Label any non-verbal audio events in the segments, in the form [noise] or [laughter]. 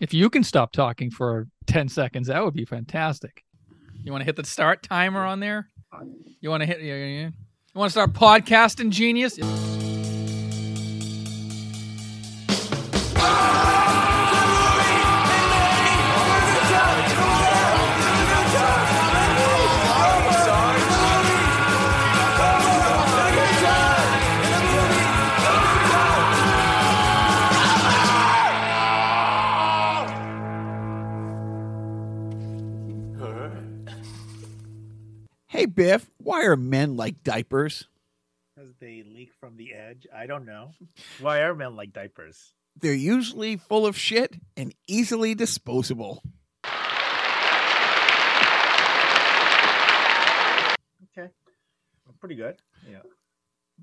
If you can stop talking for 10 seconds, that would be fantastic. You want to hit the start timer on there? You want to hit. You want to start podcasting, genius? Biff, why are men like diapers? Because they leak from the edge. I don't know. [laughs] Why are men like diapers? They're usually full of shit and easily disposable. Okay. Pretty good. Yeah.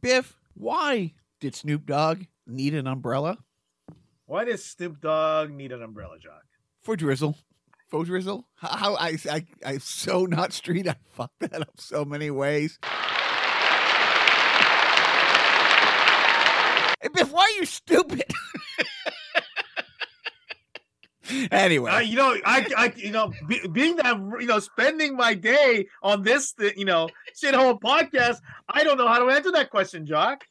Biff, why did Snoop Dogg need an umbrella? Why does Snoop Dogg need an umbrella, Jock? For drizzle. Drizzle? How I, I, I'm so not street. I fucked that up so many ways. Biff, why are you stupid? [laughs] anyway. Uh, you know, I, I, you know, be, being that you know, spending my day on this, you know, shithole podcast, I don't know how to answer that question, Jock.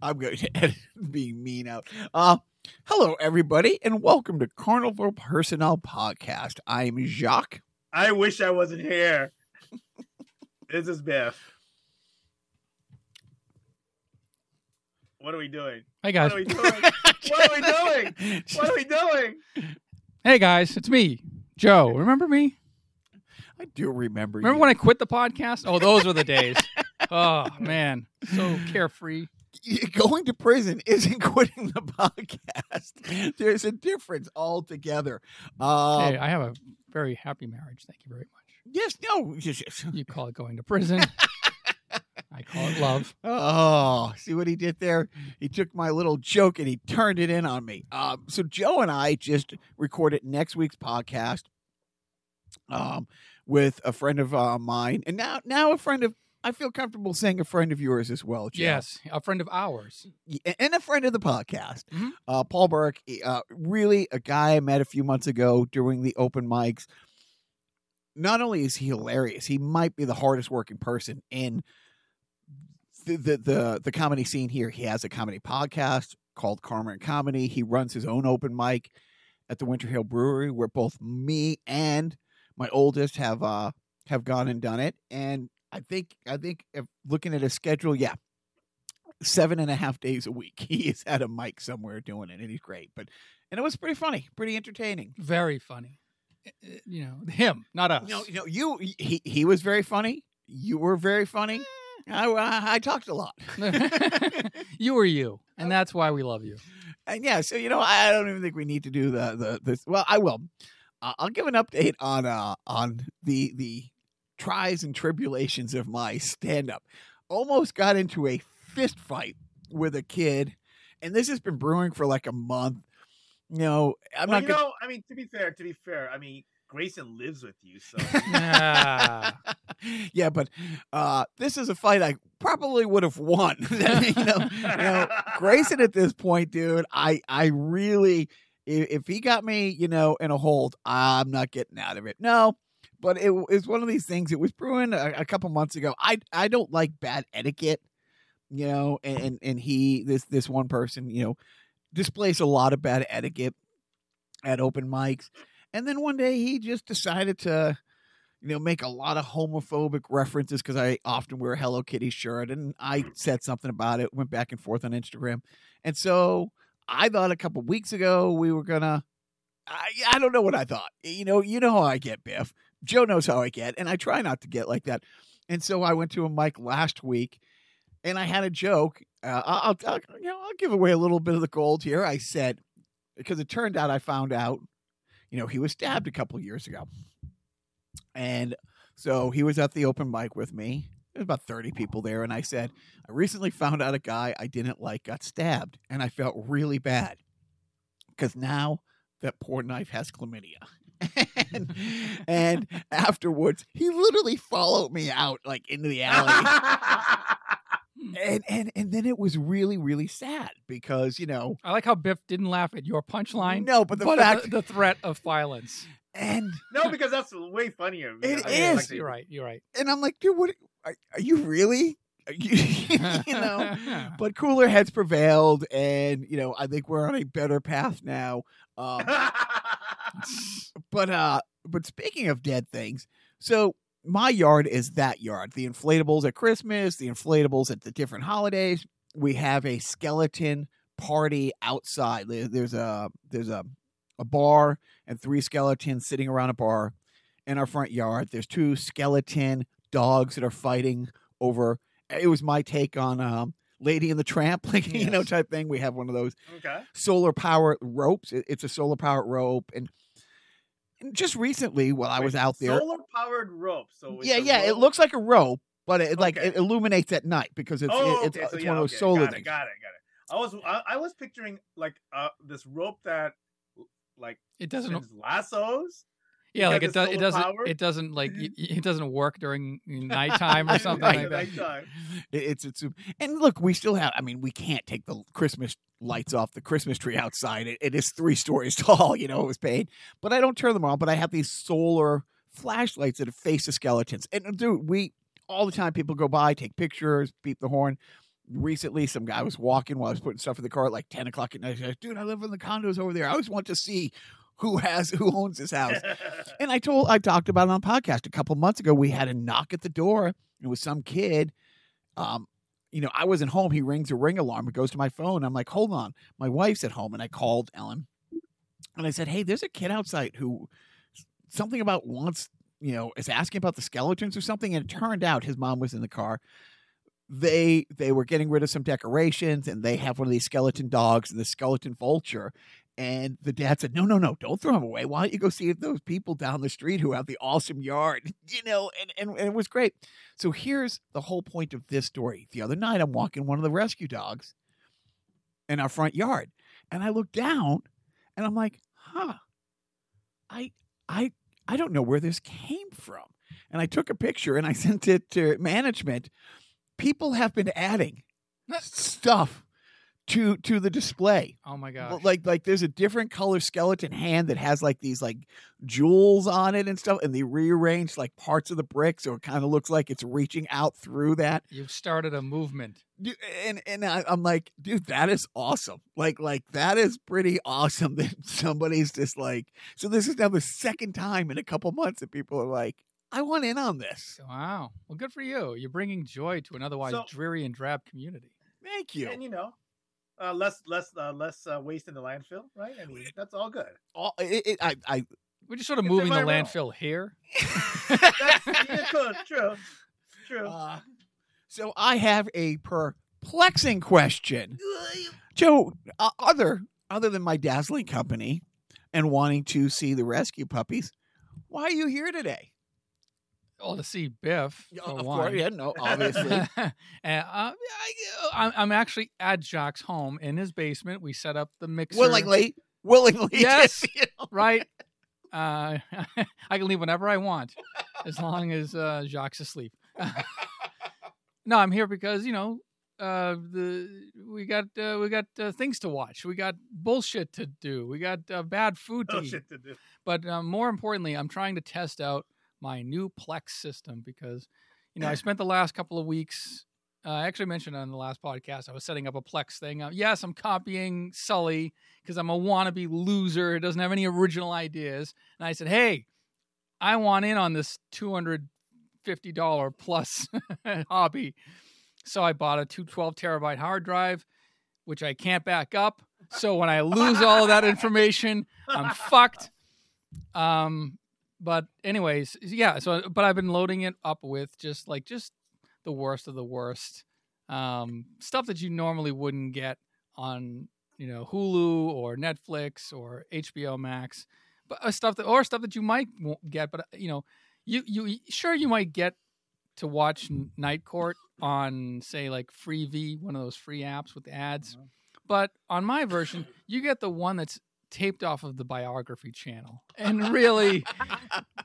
I'm going [laughs] to edit being mean out. Uh, hello, everybody, and welcome to Carnival Personnel Podcast. I'm Jacques. I wish I wasn't here. this is Biff. What are we doing? Hey, guys. What are we doing? what are we doing? [laughs] What are we doing? Hey, guys. It's me, Joe. Remember me? I do remember. Remember you. when I quit the podcast? Oh, those were the days. oh, man. So carefree. [laughs] going to prison isn't [laughs] quitting the podcast. There's a difference altogether. Um, hey, I have a very happy marriage. Thank you very much. yes, no. yes, yes. You call it going to prison. I call it love. [laughs] Oh, see what he did there? He took my little joke and he turned it in on me. Um, so Joe and I just recorded next week's podcast um, with a friend of uh, mine, and now now a friend of. I feel comfortable saying a friend of yours as well, Joe. Yes, a friend of ours. And a friend of the podcast, Mhm. uh, Paul Burke. Uh, really, a guy I met a few months ago during the open mics. Not only is he hilarious, he might be the hardest working person in the the the, the comedy scene here. He has a comedy podcast called Karma and Comedy. He runs his own open mic at the Winter Hill Brewery, where both me and my oldest have uh have gone and done it. And I think I think if looking at his schedule, yeah, seven and a half days a week. [laughs] He is at a mic somewhere doing it, and he's great. But and it was pretty funny, pretty entertaining. Very funny. You know, him, not us. No, you know, you he he was very funny. You were very funny. I, I, I talked a lot, [laughs] you were you, and that's why we love you. and yeah. So you know, I don't even think we need to do the the this. Well, I will. Uh, I'll give an update on uh on the the tries and tribulations of my stand up. Almost got into a fist fight with a kid, and this has been brewing for like a month. You know, I'm well, not you gonna. know, I mean, to be fair, to be fair, I mean, Grayson lives with you, so Ah. [laughs] yeah, but uh, this is a fight I probably would have won. [laughs] you, know, you know, Grayson at this point, dude, I I really if, if he got me, you know, in a hold, I'm not getting out of it. No, but it was one of these things. It was brewing a, a couple months ago. I I don't like bad etiquette, you know, and, and and he this this one person, you know, displays a lot of bad etiquette at open mics. And then one day he just decided to, you know, make a lot of homophobic references because I often wear a Hello Kitty shirt, and I said something about it. Went back and forth on Instagram, and so I thought a couple weeks ago we were gonna. I, I don't know what I thought. You know, you know how I get, Biff. Joe knows how I get, and I try not to get like that. And so I went to a mic last week, and I had a joke. Uh, I'll, I'll, you know, I'll give away a little bit of the gold here. I said because it turned out I found out, you know, he was stabbed a couple years ago, and so he was at the open mic with me. There was about 30 people there. And I said, I recently found out a guy I didn't like got stabbed. And I felt really bad because now that poor knife has chlamydia. [laughs] and, and afterwards, he literally followed me out like into the alley. [laughs] and and and then it was really really sad because you know I like how Biff didn't laugh at your punchline, no, but the but fact the, the threat of violence. and No, because that's way funnier. It I is. like the- You're right. You're right. and I'm like, dude, what are, are you really? Are [laughs] you, you know, but cooler heads prevailed, and you know, I think we're on a better path now. Um, [laughs] but uh, but speaking of dead things, so my yard is that yard. The inflatables at Christmas, the inflatables at the different holidays. We have a skeleton party outside. There's a there's a a bar and three skeletons sitting around a bar in our front yard. There's two skeleton dogs that are fighting over. It was my take on um, Lady and the Tramp, [laughs] like you know type thing. We have one of those okay. solar powered ropes. It's a solar powered rope, and just recently, while I was out there, Solar powered rope. So it's yeah, a yeah, it looks like a rope, but it like Okay. it illuminates at night because it's Oh, it's, okay, it's so one yeah, of those okay, solar got things. It, got it, got it. I was I, I was picturing like uh this rope that like It doesn't. lassos. Yeah, like it does. It doesn't. solar-powered? It doesn't like [laughs] it doesn't work during [laughs] nighttime or something Right. like that. Nighttime. [laughs] It- It's it's and look, we still have. I mean, we can't take the Christmas lights off the Christmas tree outside. It, it is three stories tall. You know, it was paid, but I don't turn them on. But I have these solar flashlights that face the skeletons. And uh, dude, we all the time people go by, take pictures, beep the horn. Recently, some guy was walking while I was putting stuff in the car at like ten o'clock at night. He's like, Dude, I live in the condos over there. I always want to see who has who owns this house. [laughs] And I told, I talked about it on podcast a couple months ago. We had a knock at the door. It was some kid. Um, you know, I wasn't home. He rings a ring alarm. It goes to my phone. I'm like, hold on, my wife's at home, and I called Ellen, and I said, hey, there's a kid outside who something about wants, you know, is asking about the skeletons or something. And it turned out his mom was in the car. They they were getting rid of some decorations, and they have one of these skeleton dogs and the skeleton vulture. And the dad said, "No, no, no! Don't throw them away. Why don't you go see those people down the street who have the awesome yard, [laughs] you know?" And and, and it was great. So here's the whole point of this story. The other night, I'm walking one of the rescue dogs in our front yard, and I look down, and I'm like, "Huh, I I I don't know where this came from." And I took a picture and I [laughs] sent it to management. People have been adding [laughs] stuff to to the display. Oh my god! Like like there's a different color skeleton hand that has like these like jewels on it and stuff, and they rearranged like parts of the brick so it kind of looks like it's reaching out through that. You've started a movement. Dude, And and I, I'm like, dude, that is awesome. Like like that is pretty awesome [laughs] that somebody's just like. So this is now the second time in a couple months that people are like, I want in on this. Wow. Well, good for you. You're bringing joy to an otherwise So- dreary and drab community. Thank you. And you know, uh, less less uh, less uh, waste in the landfill, right? I mean, that's all good. All, it, it, I I We're just sort of It's moving the landfill here. [laughs] That's yeah, true, true, true. Uh, so I have a perplexing question, [laughs] Joe. Uh, other other than my dazzling company and wanting to see the rescue puppies, why are you here today? Oh, to see Biff. Yeah, of one. course, yeah, no, obviously. [laughs] and, uh, I, I'm- I'm actually at Jacques' home in his basement. We set up the mixer. willingly, willingly. [laughs] Yes. you know. Right. Uh, [laughs] I can leave whenever I want, as long as uh, Jacques is asleep. no, I'm here because you know uh, the we got uh, we got uh, things to watch. We got bullshit to do. We got uh, bad food to Oh eat. to do. But uh, more importantly, I'm trying to test out my new Plex system because, you know, I [clears throat] spent the last couple of weeks. Uh, I actually mentioned on the last podcast I was setting up a Plex thing. Uh, yes, I'm copying Sully because I'm a wannabe loser. It doesn't have any original ideas. And I said, hey, I want in on this $250 plus [laughs] hobby. So I bought a 212 terabyte hard drive, which I can't back up. So when I lose all of that [laughs] information, I'm fucked. Um, but anyways, yeah. So, but I've been loading it up with just like just the worst of the worst um, stuff that you normally wouldn't get on you know Hulu or Netflix or HBO Max, but uh, stuff that or stuff that you might get, but uh, you know, you you sure you might get to watch Night Court on say like Freevee, one of those free apps with ads. But on my version, you get the one that's taped off of the biography channel. And [laughs] really,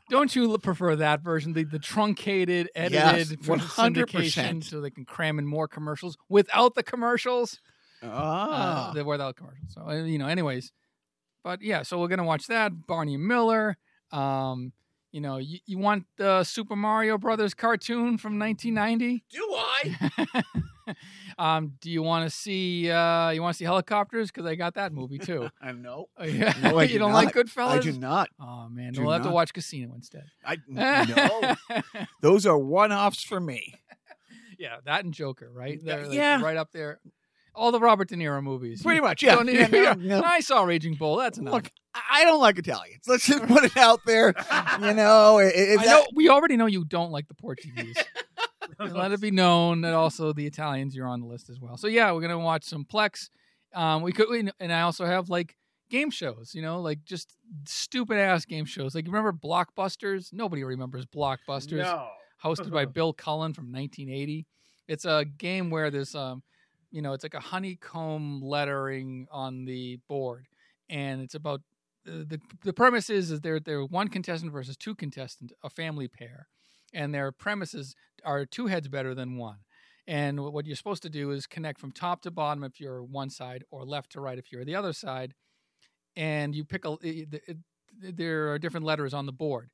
don't you prefer that version, the, the truncated, edited Yes, 100%. so they can cram in more commercials without the commercials? Ah. Uh, the without commercials. So uh, you know, anyways. But yeah, so we're gonna watch that. Barney Miller. Um, you know, you, you want the Super Mario Brothers cartoon from 1990? Do I? [laughs] um, do you want to see? Uh, you want to see helicopters? Because I got that movie too. [laughs] I know. [laughs] Yeah. No, I you do don't not. like Goodfellas? I do not. Oh man, Do we'll have to watch Casino instead. I no. Those are one-offs for me. yeah, that and Joker, right? Yeah, They're, like, yeah. right up there. All the Robert De Niro movies. Pretty much, yeah. don't need- Yeah, no, yeah. no. I saw Raging Bull. That's enough. Look, I I don't like Italians. Let's just put it out there. You know, i- if that- know we already know you don't like the Portuguese. Let it be known that also the Italians you're on the list as well. So yeah, we're gonna watch some Plex. Um, we could, we- and I also have like game shows. You know, like just stupid ass game shows. Like remember Blockbusters? Nobody remembers Blockbusters. no. hosted by [laughs] Bill Cullen from 1980. It's a game where there's um, you know, it's like a honeycomb lettering on the board, and it's about the the, premise is is they're they're one contestant versus two contestant, a family pair, and their premises are two heads better than one. And what you're supposed to do is connect from top to bottom if you're one side, or left to right if you're the other side. And you pick a. It, it, there are different letters on the board,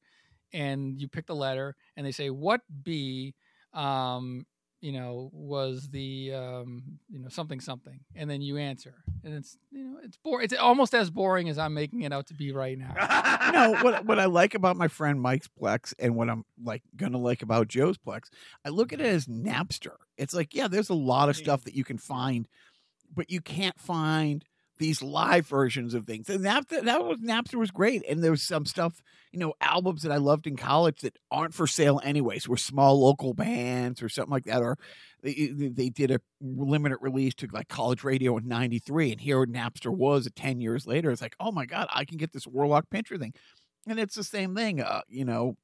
and you pick the letter, and they say what B, um, you know, was the um, you know something something, and then you answer, and it's you know it's boring. It's almost as boring as I'm making it out to be right now. [laughs] no, what what I like about my friend Mike's Plex and what I'm like gonna like about Joe's Plex, I look at it as Napster. It's like, yeah, there's a lot of stuff that you can find, but you can't find these live versions of things. And Napster that was Napster was great. And there was some stuff, you know, albums that I loved in college that aren't for sale anyways, were small local bands or something like that, or they they did a limited release to like college radio in 93 and here napster was 10 years later it's like oh my god i can get this warlock pincher thing and it's the same thing uh you know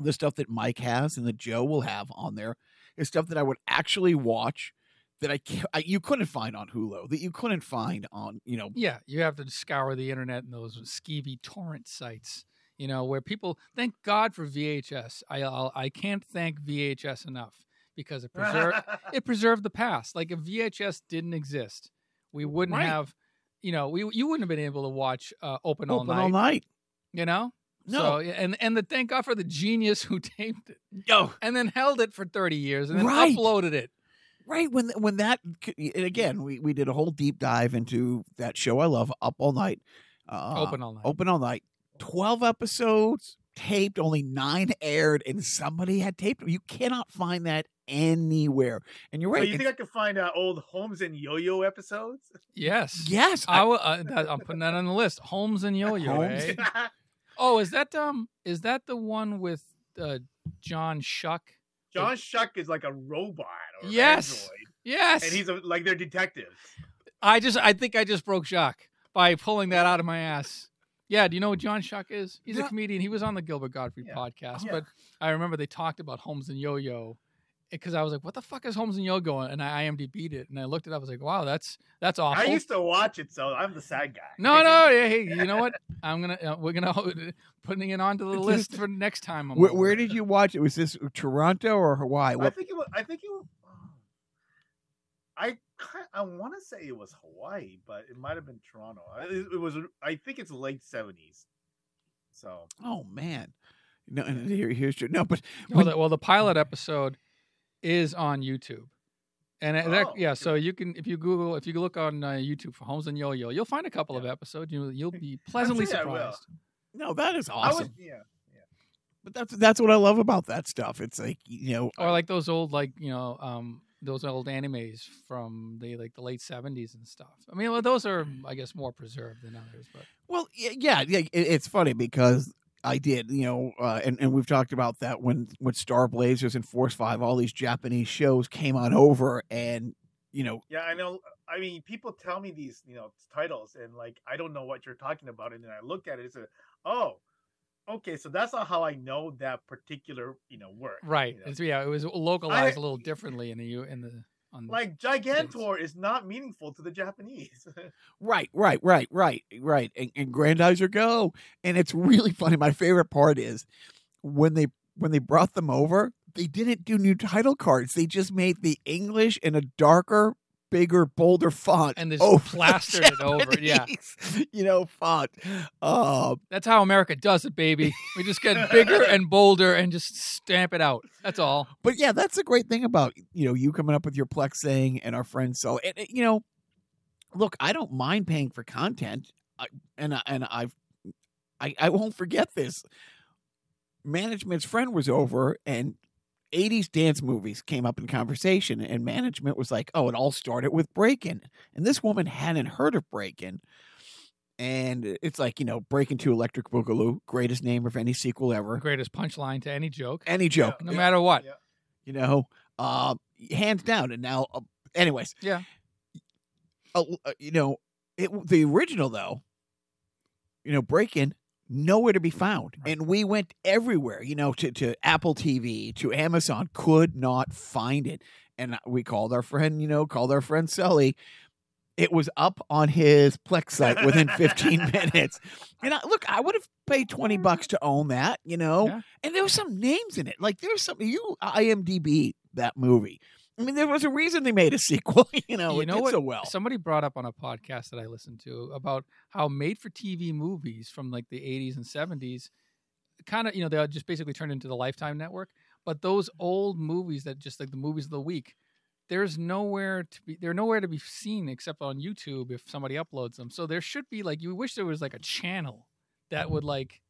the stuff that mike has and that joe will have on there is stuff that i would actually watch that I, I you couldn't find on hulu that you couldn't find on you know Yeah, you have to scour the internet and those skeevy torrent sites. You know where people thank God for VHS. I I'll, I can't thank VHS enough because it preserved [laughs] it preserved the past. Like if VHS didn't exist, we wouldn't Right. have. You know, we you wouldn't have been able to watch uh, Open, All Night. all night You know. No. So, and and the thank God for the genius who [laughs] taped it no and then held it for thirty years and then Right. uploaded it. Right when when that again we, we did a whole deep dive into that show i love up all night uh, Open All Night. open all night 12 episodes taped only nine aired and somebody had taped you cannot find that anywhere and you're So right you think I could find uh, old Holmes and Yo-Yo episodes? [laughs] Yes. yes I will, uh, that, I'm putting that on the list. Holmes and Yo-Yo. Holmes. eh? [laughs] Oh, is that um? Is that the one with uh, John Schuck? John Schuck is like a robot or Yes. android, Yes. and he's a, like they're detectives. I just, I think I just broke Schuck by pulling that out of my ass. Yeah. Do you know what John Schuck is? He's Yeah. a comedian. He was on the Gilbert Gottfried Yeah. podcast, Yeah. but I remember they talked about Holmes and Yo-Yo because I was like, "What the fuck is Holmes and Yo-Yo?" And I IMDb'd it, and I looked it up. I was like, "Wow, that's that's awful." I used to watch it, so I'm the sad guy. no, no, [laughs] yeah, hey, you know what? I'm gonna, uh, we're gonna [laughs] putting it onto the [laughs] list for next time. Where, where did you watch it was this toronto or hawaii I think it was. I think it was. I I want to say it was Hawaii, but it might have been Toronto. It, it was. I think it's late seventies. So oh man no and here, here's your no but Well, the, well, the pilot episode is on YouTube, and it- that, Oh, yeah. So you can, if you Google, if you look on uh, YouTube for Holmes and Yo-Yo, you'll find a couple of episodes. You you'll be [laughs] pleasantly sure surprised. no that is I awesome was. Yeah. but that's that's what i love about that stuff it's like you know Or like those old, like you know, um, those old animes from the like the late seventies and stuff. I mean, well, those are, I guess, more preserved than others. But Well, yeah, yeah. It's funny because I did, you know, uh, and and we've talked about that when when Star Blazers and Force Five, all these Japanese shows came on over, and you know, Yeah, I know. I mean, people tell me these, you know, titles, and like I don't know what you're talking about, and then I look at it and say, "Oh, okay, so that's not how I know that particular, you know, work." right, you know? it's, yeah, it was localized a little differently in the U in the, Like Gigantor is not meaningful to the Japanese. [laughs] Right, right, right, right, right. And, and Grandizer Go, and it's really funny. My favorite part is when they when they brought them over, they didn't do new title cards. They just made the English in a darker, bigger, bolder font, And they over the plastered it over yeah. [laughs] You know, font. Uh, That's how America does it, baby. We just get bigger and bolder and just stamp it out. That's all. but yeah, that's the great thing about you know you coming up with your Plex thing and our friends. So and, and, you know, look, I don't mind paying for content, I, and and I've I I won't forget this. Management's friend was over and. 80s dance movies came up in conversation, and management was like, Oh, it all started with Breakin'. And this woman hadn't heard of Breakin'. And it's like, you know, Breakin' to Electric Boogaloo, greatest name of any sequel ever. Greatest punchline to any joke, Any joke. no matter what. Yeah. you know, uh, hands down. And now, uh, anyways, Yeah. uh, uh, you know, it the original though, you know, Breakin' nowhere to be found, Right. and we went everywhere, you know, to to Apple TV, to Amazon, could not find it, and we called our friend, you know, called our friend Sully. It was up on his Plex site within 15 [laughs] minutes. And I, look, I would have paid 20 bucks to own that, you know? Yeah. And there were some names in it. Like there's some you IMDb that movie. I mean, there was a reason they made a [laughs] sequel. You know, You it know did what? so well. Somebody brought up on a podcast that I listened to about how made for TV movies from like the 80s and 70s kind of, you know, they just basically turned into the Lifetime network. But those old movies that just like the movies of the week, there's nowhere to be they're nowhere to be seen except on YouTube if somebody uploads them. So there should be like you wish there was like a channel that would like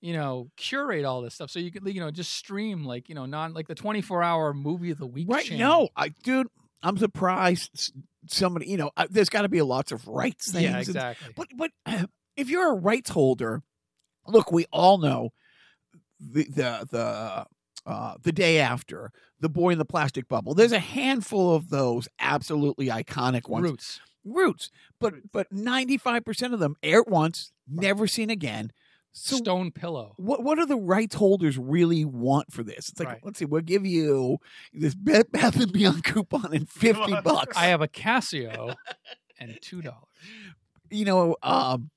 you know curate all this stuff so you could you know just stream like you know non like the 24 hour movie of the week Right? channel. No, I dude, I'm surprised somebody. You know, I, there's got to be lots of rights things. yeah and- exactly But but [clears throat] if you're a rights holder, look, we all know the the the uh, the day after the boy in the plastic bubble. There's a handful of those absolutely iconic ones. roots Roots, but but 95 percent of them air once, never seen again. So stone pillow what what do the rights holders really want for this? It's like, Right. let's see, we'll give you this Bed Bath and Beyond coupon and [laughs] fifty bucks. I have a Casio and two dollars. [laughs] you know, um,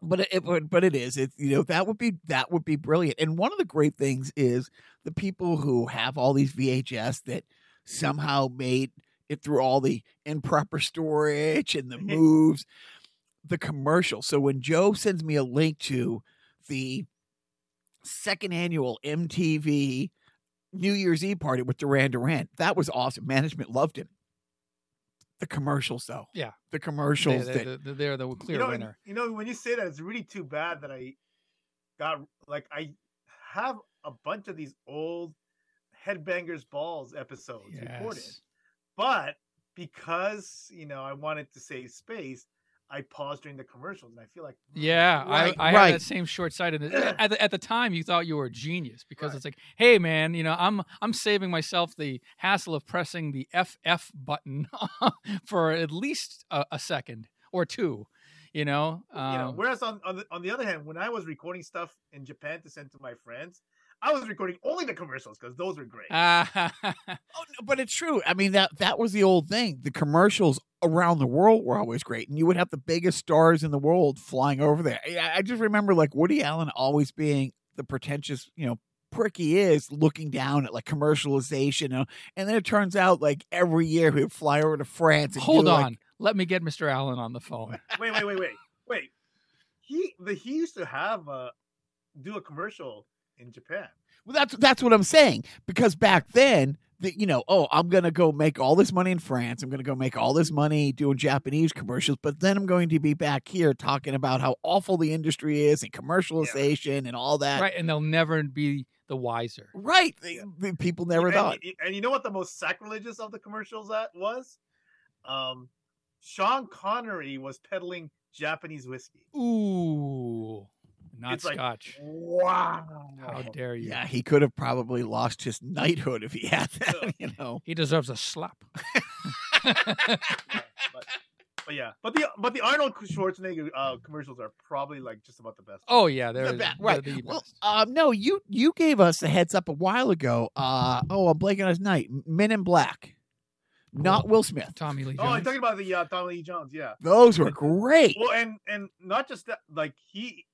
but it, but but it is. It you know that would be that would be brilliant. And one of the great things is the people who have all these VHS that somehow made it through all the improper storage and the [laughs] moves, the commercial. So when Joe sends me a link to the second annual MTV New Year's Eve party with Duran Duran, that was awesome. Management loved him. The commercials, though, Yeah. the They, commercials that they, they're the clear you know, winner. You know, when you say that, it's really too bad that I got like I have a bunch of these old Headbangers Balls episodes recorded, but because you know I wanted to save space, I paused during the commercials, and I feel like Yeah, Right, I, I right. had that same short sightedness. [clears throat] at, the, at the time, you thought you were a genius because Right. it's like, hey, man, you know, I'm I'm saving myself the hassle of pressing the FF button [laughs] for at least a, a second or two. You know, you know. Um, Whereas on on the, on the other hand, when I was recording stuff in Japan to send to my friends, I was recording only the commercials because those were great. ah, [laughs] Oh, no, but it's true. I mean that that was the old thing. The commercials around the world were always great, and you would have the biggest stars in the world flying over there. I, I just remember like Woody Allen always being the pretentious, you know, prick he is, looking down at like commercialization, uh, and then it turns out like every year he would fly over to France. And hold do, on, like- let me get Mr. Allen on the phone. [laughs] wait, wait, wait, wait, wait. He the he used to have a do a commercial in Japan. Well, that's that's what I'm saying because back then, the, you know, oh, I'm gonna go make all this money in France. I'm gonna go make all this money doing Japanese commercials, but then I'm going to be back here talking about how awful the industry is and commercialization and all that. right, and they'll never be the wiser. Right. The- the people never and, thought. And you know what the most sacrilegious of the commercials that was? Um, Sean Connery was peddling Japanese whiskey. Ooh, not It's like, Scotch. Wow! How dare you? Yeah, he could have probably lost his knighthood if he had [laughs] that. You know. He deserves a slap. [laughs] but, but yeah, but the but the Arnold Schwarzenegger uh, commercials are probably like just about the best. oh yeah, they're, The they're right. the Well, best. um, no, you you gave us a heads up a while ago. Uh, oh, I'm blanking on his night. Men in Black. not Will Smith. Tommy Lee Oh, Jones. talking about the uh, Tommy Lee Jones, yeah. Those were great. Well, and and not just that, like he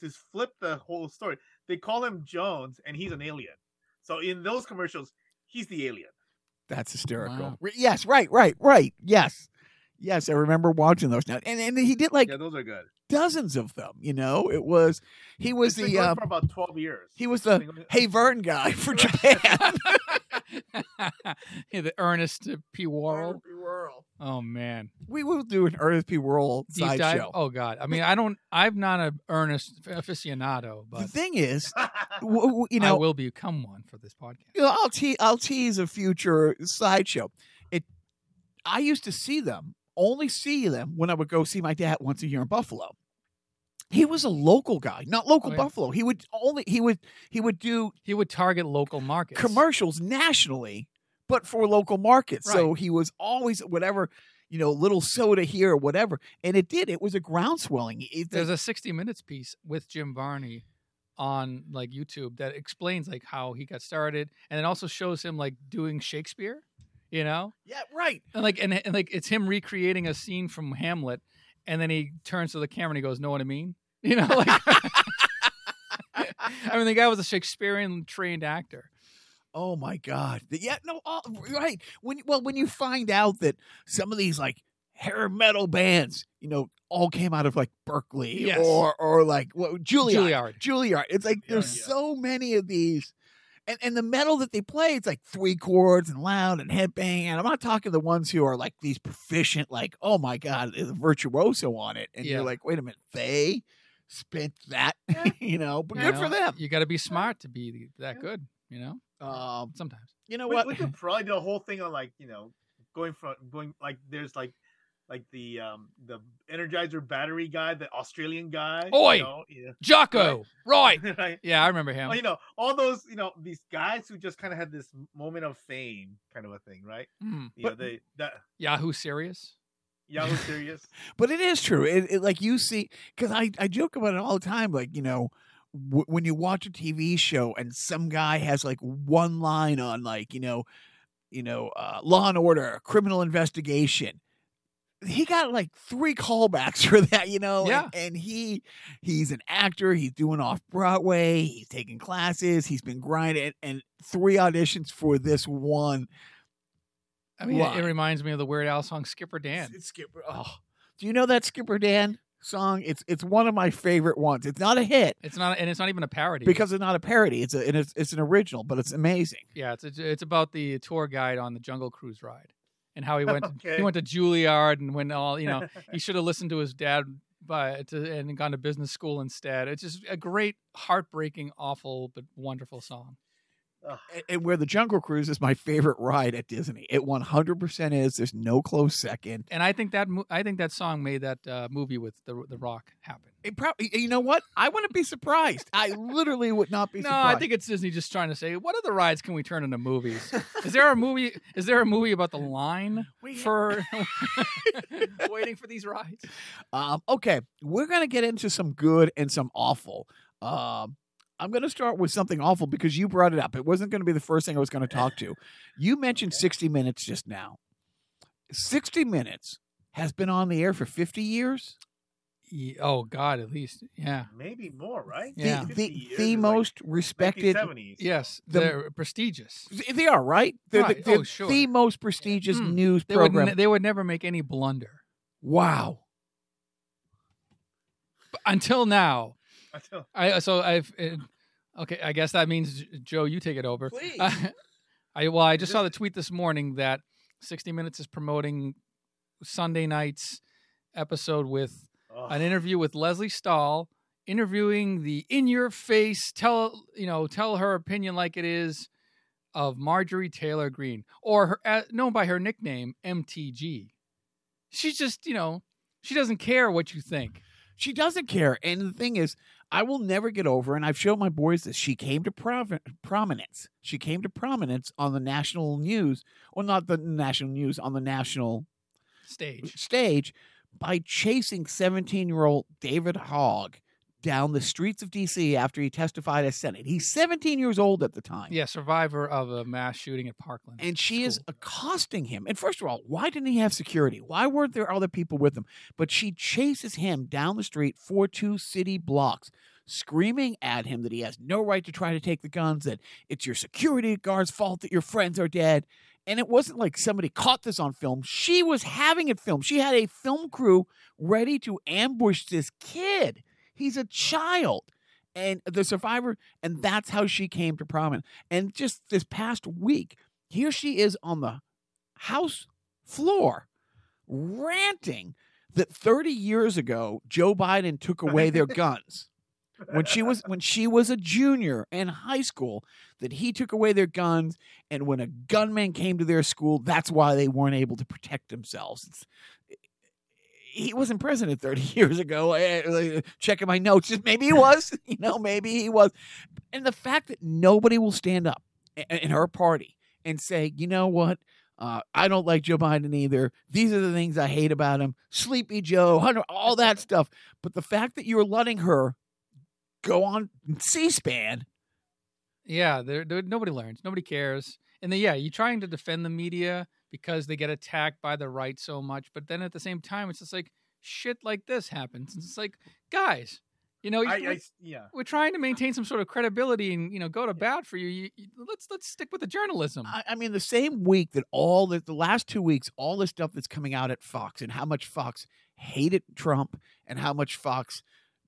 to flip the whole story. They call him Jones, and he's an alien. So in those commercials, he's the alien. That's hysterical. Wow. Re- Yes, right, right, right. Yes. Yes, I remember watching those now. And and he did like yeah, those are good. Dozens of them, you know. It was he was It's been the going um, for about twelve years. he was the Hey Vern guy for Japan. [laughs] [laughs] yeah, the Ernest P. Worrell. World. Oh man, We will do an Ernest P. Worrell Deep dive. sideshow. Oh god, I mean, I don't. I'm not an Ernest aficionado, but the thing is, [laughs] w- w- you know, I will become one for this podcast. you know, I'll te- I'll tease a future sideshow. It I used to see them, only see them when I would go see my dad once a year in Buffalo. He was a local guy, not local Oh, yeah. Buffalo. He would only he would he would do He would target local markets. commercials nationally, but for local markets. So he was always whatever, you know, little soda here or whatever. And it did. It was a groundswelling. It, There's a 60 Minutes piece with Jim Varney on like YouTube that explains like how he got started, and it also shows him like doing Shakespeare. You know, yeah, right. and like and, and like it's him recreating a scene from Hamlet, and then he turns to the camera and he goes, "Know what I mean?" [laughs] You know, like I mean, the guy was a Shakespearean trained actor. Oh my God! Yeah, no, all, right. When well, when you find out that some of these like hair metal bands, you know, all came out of like Berkeley Yes. or or like what Juilliard. Juilliard. Juilliard. It's like Yeah, there's yeah. so many of these. And, and the metal that they play, it's like three chords and loud and headbang. And I'm not talking the ones who are like these proficient, like, oh my God, there's a virtuoso on it. And Yeah. you're like, wait a minute, they spent that, [laughs] you know, but You good know? for them. You got to be smart to be that Yeah. good. You know, Um, sometimes. you know we, what? we could probably do a whole thing on like you know going from going like there's like like the um the Energizer battery guy, the Australian guy. Oi! You know, yeah. Jocko, right? [laughs] Right. Yeah, I remember him. Well, you know, all those, you know, these guys who just kind of had this moment of fame, kind of a thing, right? Mm. You But- know, they that Yahoo Serious. Yahoo [laughs] Serious. But it is true. It, it like you see, because I I joke about it all the time. Like you know, w- when you watch a TV show and some guy has like one line on like you know, you know, uh, Law and Order, Criminal Investigation. He got like three callbacks [laughs] for that, you know. Yeah. and, he he's an actor. He's doing off Broadway. He's taking classes. He's been grinding, and three auditions for this one. I mean, it, it reminds me of the Weird Al song "Skipper Dan." It's Skipper. Oh, do you know that Skipper Dan song? It's it's one of my favorite ones. It's not a hit It's not, and it's not even a parody. because it's not a parody. It's a and it's, it's an original, but it's amazing. yeah, it's it's it's about the tour guide on the Jungle Cruise ride and how he went. [laughs] Okay. He went to Juilliard and when all you know, [laughs] he should have listened to his dad by to, and gone to business school instead. It's just a great, heartbreaking, awful but wonderful song. And, and where the Jungle Cruise is my favorite ride at Disney. It one hundred percent is. There's no close second. And I think that I think that song made that uh, movie with the the Rock happen. It probably. You know what? I wouldn't be surprised. I literally would not be No, surprised. I think it's Disney just trying to say, what other rides can we turn into movies? is there a movie? Is there a movie about the line for [laughs] [laughs] waiting for these rides? Um, okay, we're gonna get into some good and some awful. Um, I'm gonna start with something awful because you brought it up. It wasn't gonna be the first thing I was gonna talk to. You mentioned 60 Minutes just now. 60 Minutes has been on the air for 50 years. Ye- Oh God, at least yeah, Maybe more, right? Yeah. The 50 the, the is like most respected. 1970s. yes, The- they're prestigious. They are right. They're, Right. The, they're Oh, sure. the most prestigious Mm. news They would program. ne- they would never make any blunder wow. But until now. I I so I've uh, okay. I guess that means Joe, you take it over. Please. [laughs] I well, I just saw the tweet this morning that 60 Minutes is promoting Sunday night's episode with Ugh. an interview with Lesley Stahl, interviewing the in-your-face tell you know tell her opinion like it is of Marjorie Taylor Greene, or her uh, known by her nickname MTG. She's just you know she doesn't care what you think. She doesn't care. And the thing is, I will never get over, and I've shown my boys this. She came to prov- prominence. She came to prominence on the national news, well, not the national news, on the national Stage. stage by chasing 17 year old David Hogg down the streets of D.C. after he testified as Senate. He's 17 years old at the time. Yeah, survivor of a mass shooting at Parkland. And she is accosting him. And first of all, why didn't he have security? Why weren't there other people with him? But she chases him down the street for two city blocks, screaming at him that he has no right to try to take the guns, that it's your security guard's fault that your friends are dead. And it wasn't like somebody caught this on film. She was having it filmed. She had a film crew ready to ambush this kid. He's a child. And the survivor, and that's how she came to prominence. And just this past week, here she is on the House floor ranting that 30 years ago Joe Biden took away their [laughs] guns. When she was when she was a junior in high school, that he took away their guns, and when a gunman came to their school, that's why they weren't able to protect themselves. It's, he wasn't president 30 [laughs] years ago. Checking my notes, maybe he was. [laughs] You know, maybe he was. And the fact that nobody will stand up in her party and say, you know what? Uh, I don't like Joe Biden either. These are the things I hate about him. Sleepy Joe, Hunter, all that stuff. But the fact that you're letting her go on C-SPAN, Yeah, there nobody learns, nobody cares, and then yeah, you're trying to defend the media because they get attacked by the right so much, but then at the same time, it's just like shit like this happens. And it's like, guys, you know, I, we're, I, yeah. we're trying to maintain some sort of credibility and you know go to bat for you. you, you let's let's stick with the journalism. I, I mean, the same week that all the, the last two weeks, all the stuff that's coming out at Fox and how much Fox hated Trump and how much Fox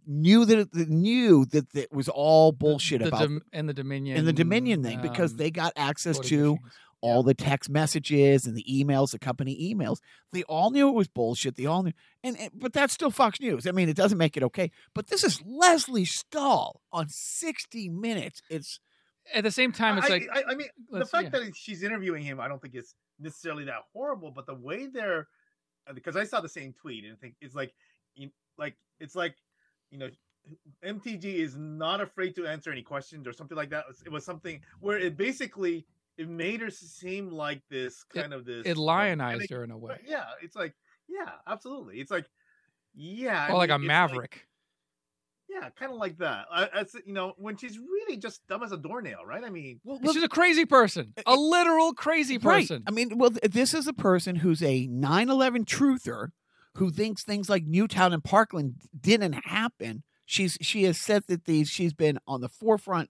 knew that it, knew that it was all bullshit the about Dom- and the Dominion and the Dominion thing because um, they got access to machines. All the text messages and the emails, the company emails. They all knew it was bullshit. They all knew, and, and but that's still Fox News. I mean, it doesn't make it okay. But this is Lesley Stahl on 60 Minutes. It's At the same time, it's I, like I, I mean, the fact yeah. that she's interviewing him, I don't think it's necessarily that horrible. But the way they're, uh, because I saw the same tweet and I think it's like, you- like it's like, you know, MTG is not afraid to answer any questions or something like that. It was something where it basically it made her seem like this kind of this it lionized panic- her in a way, Yeah, it's like, yeah, absolutely. It's like, yeah, I like mean, a it's maverick. yeah, kind of like that. I, I, you know, when she's really just dumb as a doornail, right? I mean, well, She's a crazy person, a literal crazy person. Right. I mean, well, this is a person who's a 9 11 truther who thinks things like Newtown and Parkland didn't happen. She's She has said that these, she's been on the forefront,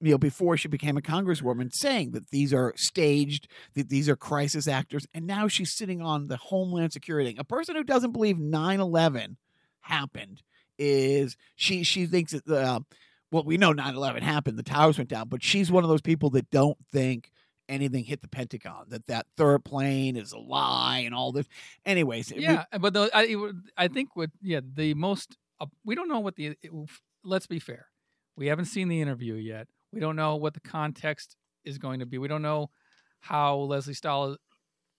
you know, before she became a congresswoman, saying that these are staged, that these are crisis actors. And now she's sitting on the Homeland Security. A person who doesn't believe 9 11 happened is she, she thinks that the, well, we know 9 11 happened, the towers went down, but she's one of those people that don't think anything hit the Pentagon, that that third plane is a lie and all this. Anyways, we- yeah, but the, I, I think what yeah the most uh, we don't know what the it, let's be fair, we haven't seen the interview yet. We don't know what the context is going to be. We don't know how Lesley Stahl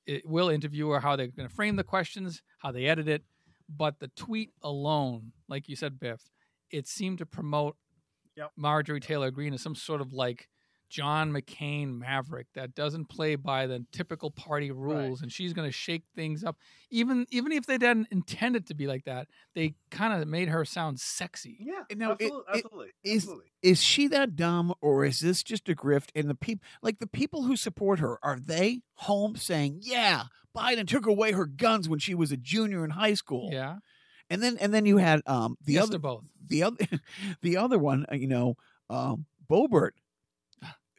eh, will interview or how they're going to frame the questions, how they edit it. But the tweet alone, like you said, Biff, it seemed to promote Yep. Marjorie Taylor Greene as some sort of like John McCain maverick that doesn't play by the typical party rules, and she's going to shake things up. Even even if they didn't intend it to be like that, they kind of made her sound sexy. yeah, No, it- absolutely, it absolutely, is- absolutely. is she that dumb or is this just a grift? And the people, like the people who support her, are they home saying, "Yeah, Biden took away her guns when she was a junior in high school"? Yeah, And then and then you had um the yes other both. the other [laughs] the other one, uh, you know, um, Boebert.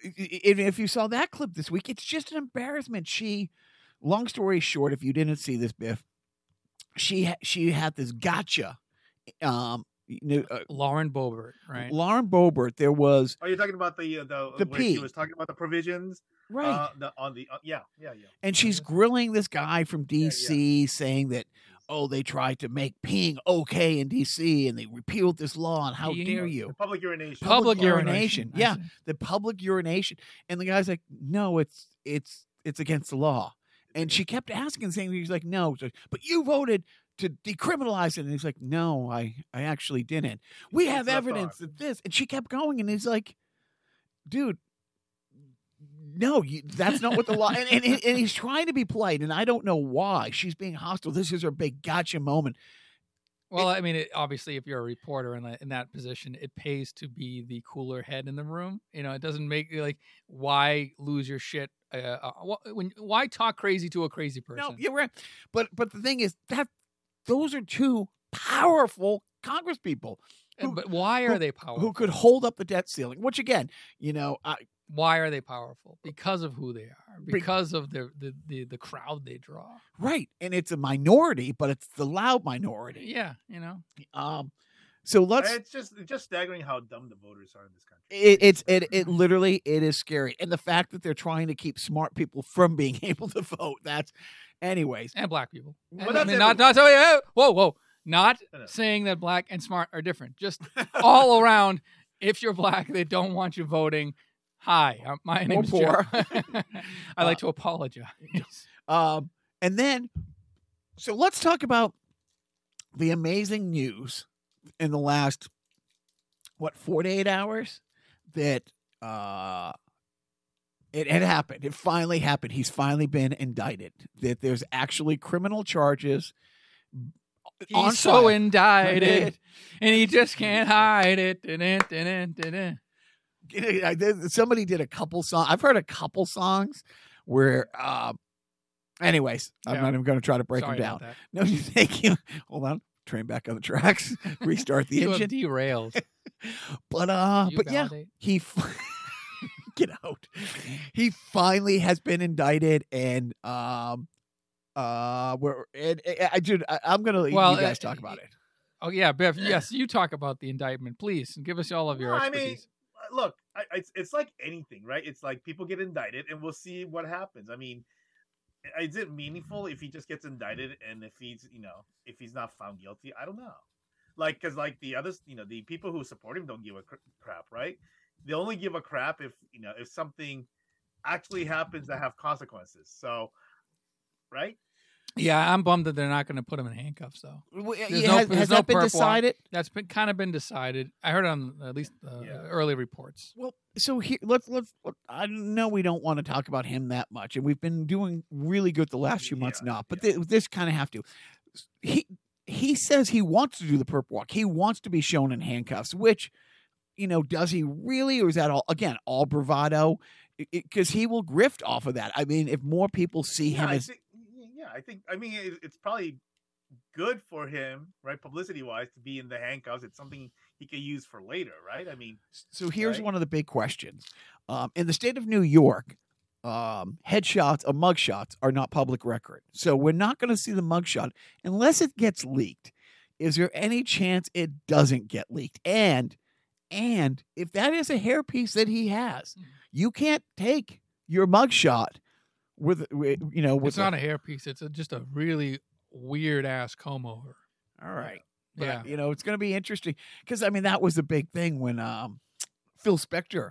I- i- If you saw that clip this week, it's just an embarrassment. She, long story short, if you didn't see this, Biff, she she had this gotcha. Um, you know, uh, Lauren Boebert, right? Lauren Boebert. There was Are you talking about the uh, the, The where she P. was talking about the provisions? right, Uh, the, on the uh, yeah, yeah, yeah. and she's grilling this guy from yeah. DC, saying that. Oh, they tried to make peeing okay in DC, and they repealed this law. And how Peeing? dare The you? public urination. Public Public urination, urination. Yeah. the public urination and the guy's like no it's it's it's against the law and she kept asking saying he's like no like, but you voted to decriminalize it and he's like no i i actually didn't we That's have what evidence thought. that this and she kept going and he's like dude no you, that's not what the law and, and, and he's [laughs] trying to be polite and i don't know why she's being hostile this is her big gotcha moment Well, I mean, it, obviously, if you're a reporter in, that in that position, it pays to be the cooler head in the room. You know, it doesn't make like why lose your shit. Uh, uh, when why talk crazy to a crazy person? No, you're right. But but the thing is that those are two powerful Congress people And- who- but why are who- they powerful? who could hold up the debt ceiling. Which again, you know, I, Why are they powerful? Because of who they are. Because of the the the, the crowd they draw. right, and it's a minority, but it's the loud minority. Yeah, you know. Um, so let's. it's just it's just staggering how dumb the voters are in this country. It, it's it it literally it is scary, and the fact that they're trying to keep smart people from being [laughs] able to vote. That's, anyways. and black people. Well, And, I mean, not not so, yeah, whoa whoa, not No, no. saying that black and smart are different. Just [laughs] all around. If you're black, they don't want you voting. Hi, uh, my name is poor. Joe. [laughs] I like Uh, to apologize. Um, and then, so let's talk about the amazing news in the last what forty eight hours that uh it had happened. It finally happened. He's finally been indicted. That there's actually criminal charges. on so trial. indicted, and he just can't hide it. Dun-dun, dun-dun, dun-dun. I did- somebody did a couple songs. I've heard a couple songs where, um, anyways, I'm Yeah. not even going to try to break Sorry them down. [laughs] No, you thank you. Hold on, train back on the tracks, [laughs] restart the [laughs] engine. derailed. But uh, You but yeah, he f- get out. He finally has been indicted, and um, uh, where and, and I dude, I, I'm gonna let Well, you guys uh, talk about it. Oh yeah, Biff. Yes, you talk about the indictment, please, and give us all of your I expertise. mean, uh, look, I, it's it's like anything, right? It's like people get indicted, and we'll see what happens. I mean, is it meaningful if he just gets indicted and if he's, you know, if he's not found guilty? I don't know. Like, because like the others, you know, the people who support him don't give a cr- crap, right? They only give a crap if you know if something actually happens that have consequences. So, right? Yeah, I'm bummed that they're not going to put him in handcuffs, though. W- there's yeah, no- has, there's has no that been perp walk. decided? That's been kind of been decided. I heard on at least uh, Yeah. early reports. Well, so here let's let's. let- I know we don't want to talk about him that much, and we've been doing really good the last few months, Yeah, not. But yeah. thi- this kind of have to. He he says he wants to do the perp walk. He wants to be shown in handcuffs. Which, you know, does he really, or is that all again all bravado? Because he will grift off of that. I mean, if more people see yeah, him I as think, yeah, I think. I mean, it, it's probably good for him, right? Publicity wise, to be in the handcuffs. It's something he could use for later, right? I mean, So here's Right. one of the big questions. Um, in the state of New York, um, headshots or mugshots are not public record. So we're not going to see the mugshot unless it gets leaked. Is there any chance it doesn't get leaked? And and if that is a hairpiece that he has, Mhm. you can't take your mugshot with with- you know with It's not a hairpiece. It's a, just a really weird ass comb over. all right. But, Yeah. you know, it's going to be interesting because I mean that was the big thing when um, Phil Spector,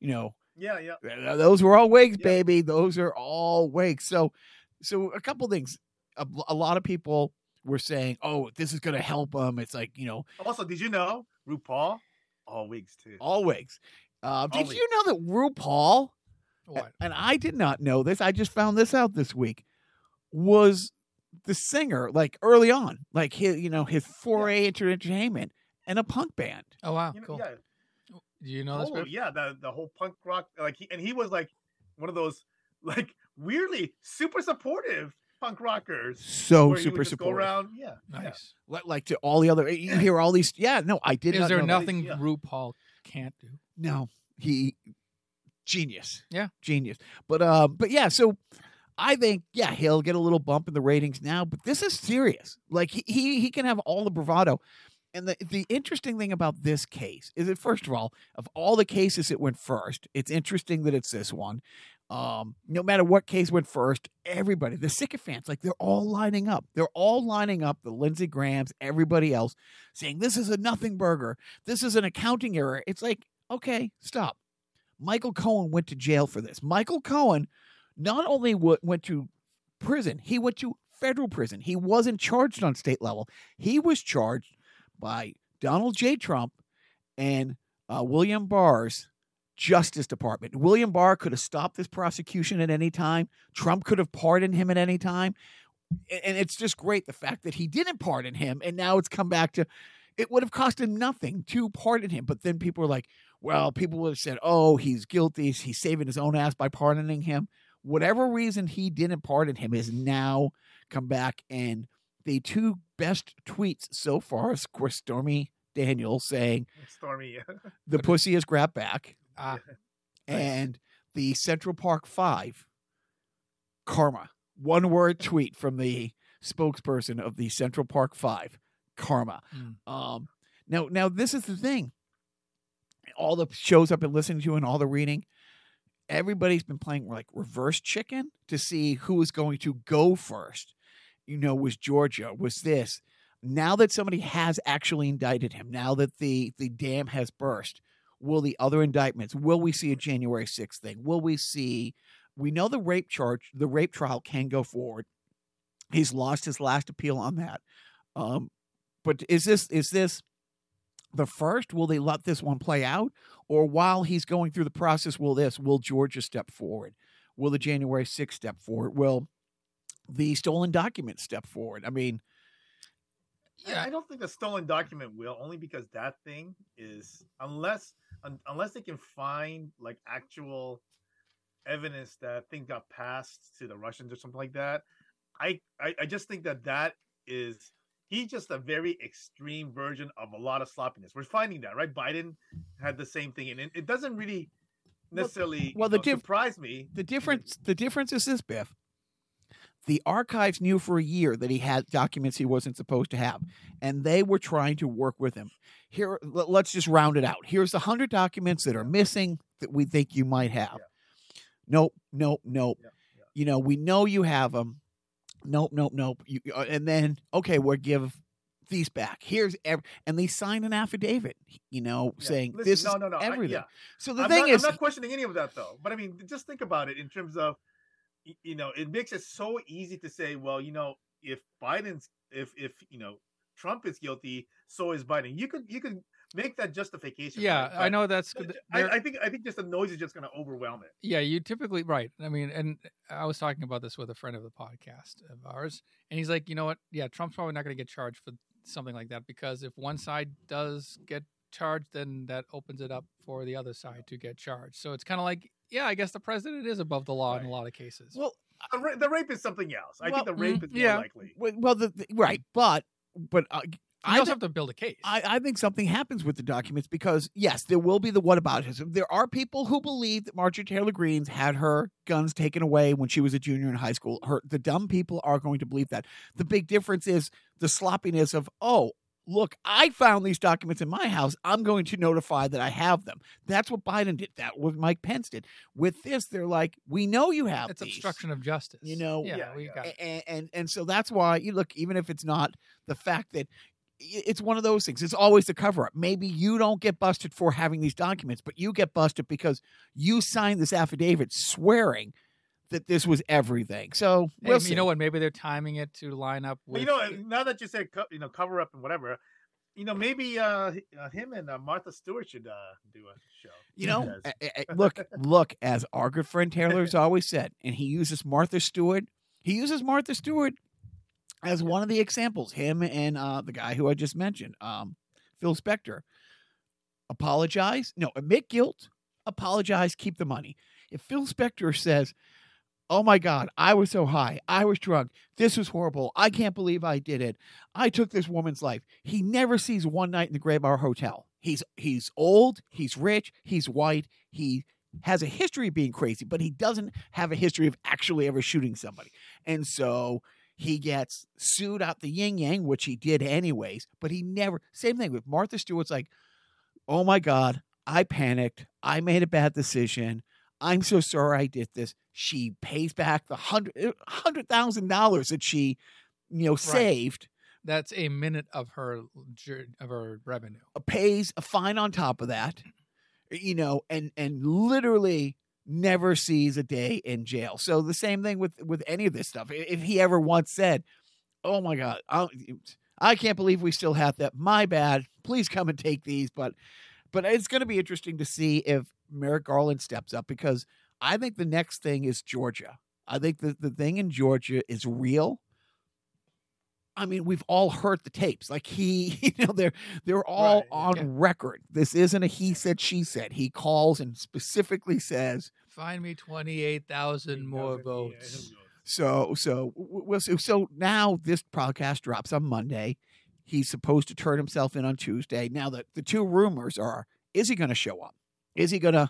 you know, yeah, yeah. Those were all wigs, Yeah. baby. Those are all wigs. So, so a couple things. A, a lot of people were saying, "Oh, this is going to help them." It's like you know, Also, did you know RuPaul? All wigs too. all wigs. Uh, did All you know that RuPaul? What? And I did not know this. I just found this out this week. Was the singer like early on, like his, you know, his foray into entertainment and a punk band. Oh wow, You know, cool. Yeah, Do you know this? yeah. The the whole punk rock, like, he, and he was like one of those [laughs] like weirdly super supportive punk rockers. So where he would super just go supportive. around, yeah, yeah. Nice. Like, like to all the other, you hear all these. Yeah, no, I did Is not there know that. nothing Yeah. RuPaul can't do? No, he genius. Yeah. genius. But um, but yeah. So I think yeah, he'll get a little bump in the ratings now. But this is serious. Like he he, he can have all the bravado. And the the interesting thing about this case is that first of all, of all the cases that went first, it's interesting that it's this one. Um, no matter what case went first, everybody, the sycophants, like they're all lining up. They're all lining up, the Lindsey Grahams, everybody else, saying this is a nothing burger. This is an accounting error. It's like, okay, stop. Michael Cohen went to jail for this. Michael Cohen not only w- went to prison, he went to federal prison. He wasn't charged on state level. He was charged by Donald J. Trump and uh, William Barr's Justice Department. William Barr could have stopped this prosecution at any time. Trump could have pardoned him at any time. and it's just great the fact that he didn't pardon him, and now it's come back to. It would have cost him nothing to pardon him, but then people were like, "Well, people would have said, oh, he's guilty. He's saving his own ass by pardoning him." Whatever reason he didn't pardon him has now come back, and the two best tweets so far is, of course, Stormy Daniels saying [laughs] Stormy. the pussy is grabbed back, Ah, and the Central Park Five, karma. One word [laughs] tweet from the spokesperson of the Central Park Five, karma. Mm. Um, now, now this is the thing. All the shows I've been listening to and all the reading, everybody's been playing like reverse chicken to see who was going to go first. You know, was Georgia? Was this? Now that somebody has actually indicted him, now that the the dam has burst, will the other indictments? Will we see a January sixth thing? Will we see? We know the rape charge, the rape trial can go forward. He's lost his last appeal on that. Um, but is this is this the first? Will they let this one play out, or while he's going through the process, will this? Will Georgia step forward? Will the January sixth step forward? Will the stolen documents step forward? I mean, yeah, I don't think the stolen document will, only because that thing is unless un, unless they can find like actual evidence that thing got passed to the Russians or something like that. I I, I just think that that is he's just a very extreme version of a lot of sloppiness. We're finding that right. Biden had the same thing, and it, it doesn't really necessarily well, you the know, diff- surprise me. the difference the difference is this, Biff. The archives knew for a year that he had documents he wasn't supposed to have, and they were trying to work with him. Here, let- let's just round it out. Here's the hundred documents that are missing that we think you might have. Yeah. Nope, nope, nope. Yeah, yeah. You know, we know you have them. Nope, nope, nope. You, uh, and then okay, we'll give these back. Here's ev- and they signed an affidavit. You know, Yeah. saying Listen, this no, is no, no, I- everything. yeah. So the I'm thing not, is, I'm not questioning any of that though. But I mean, just think about it in terms of, you know, it makes it so easy to say, well, you know, if Biden's, if if you know, Trump is guilty, so is Biden. You could you could make that justification. yeah, right? I know that's. I, I think I think just the noise is just going to overwhelm it. Yeah, you typically right. I mean, and I was talking about this with a friend of the podcast of ours, and he's like, you know what? Yeah, Trump's probably not going to get charged for something like that because if one side does get charged, then that opens it up for the other side to get charged. So it's kind of like, yeah, I guess the president is above the law in a lot of cases. well, The, ra- the rape is something else. I Well, think the rape mm, is more yeah. likely. well, well, the, the- right, but but uh, you I also thi- have to build a case. I, I think something happens with the documents because yes, there will be the whataboutism. There are people who believe that Marjorie Taylor Greene's had her guns taken away when she was a junior in high school. Her the dumb people are going to believe that. The big difference is the sloppiness of oh. Look, I found these documents in my house. I'm going to notify that I have them. That's what Biden did. That what Mike Pence did. With this, they're like, "We know you have it's these. obstruction of justice. You know, yeah, Yeah, we yeah. got it. and, and and so that's why you look even if it's not the fact that i- it's one of those things it's always the cover up maybe you don't get busted for having these documents but you get busted because you signed this affidavit swearing that this was everything so we'll you know what? Maybe they're timing it to line up with. you know, now that you said co- you know cover up and whatever, you know maybe uh, uh him and uh, Martha Stewart should uh do a show. you know Because- look [laughs] look as our good friend taylor's [laughs] always said and he uses martha stewart he uses martha stewart as one of the examples him and uh the guy who i just mentioned um phil spector. Apologize no admit guilt apologize keep the money. If phil spector says oh my god i was so high i was drunk this was horrible i can't believe i did it i took this woman's life he never sees one night in the gray bar hotel. He's he's old he's rich he's white he has a history of being crazy but he doesn't have a history of actually ever shooting somebody. And so he gets sued out the yin yang, which he did anyways, but he never, same thing with Martha Stewart's like, oh my God, I panicked. I made a bad decision. I'm so sorry I did this. She pays back the hundred uh, hundred thousand dollars that she, you know, saved, That's a minute of her of her revenue. uh, pays a fine on top of that, you know, and and literally never sees a day in jail. So the same thing with with any of this stuff. If he ever once said, "Oh my God, I, I can't believe we still have that. My bad. Please come and take these." But but it's going to be interesting to see if Merrick Garland steps up because I think the next thing is Georgia. I think the the thing in Georgia is real. I mean, we've all heard the tapes. Like he, [laughs] you know, they're they're all Right, on yeah. record. This isn't a he said she said. He calls and specifically says, Find me twenty eight thousand more votes. so so w- w- so, so now this podcast drops on Monday. He's supposed to turn himself in on Tuesday. Now the the two rumors are: is he going to show up? Is he going to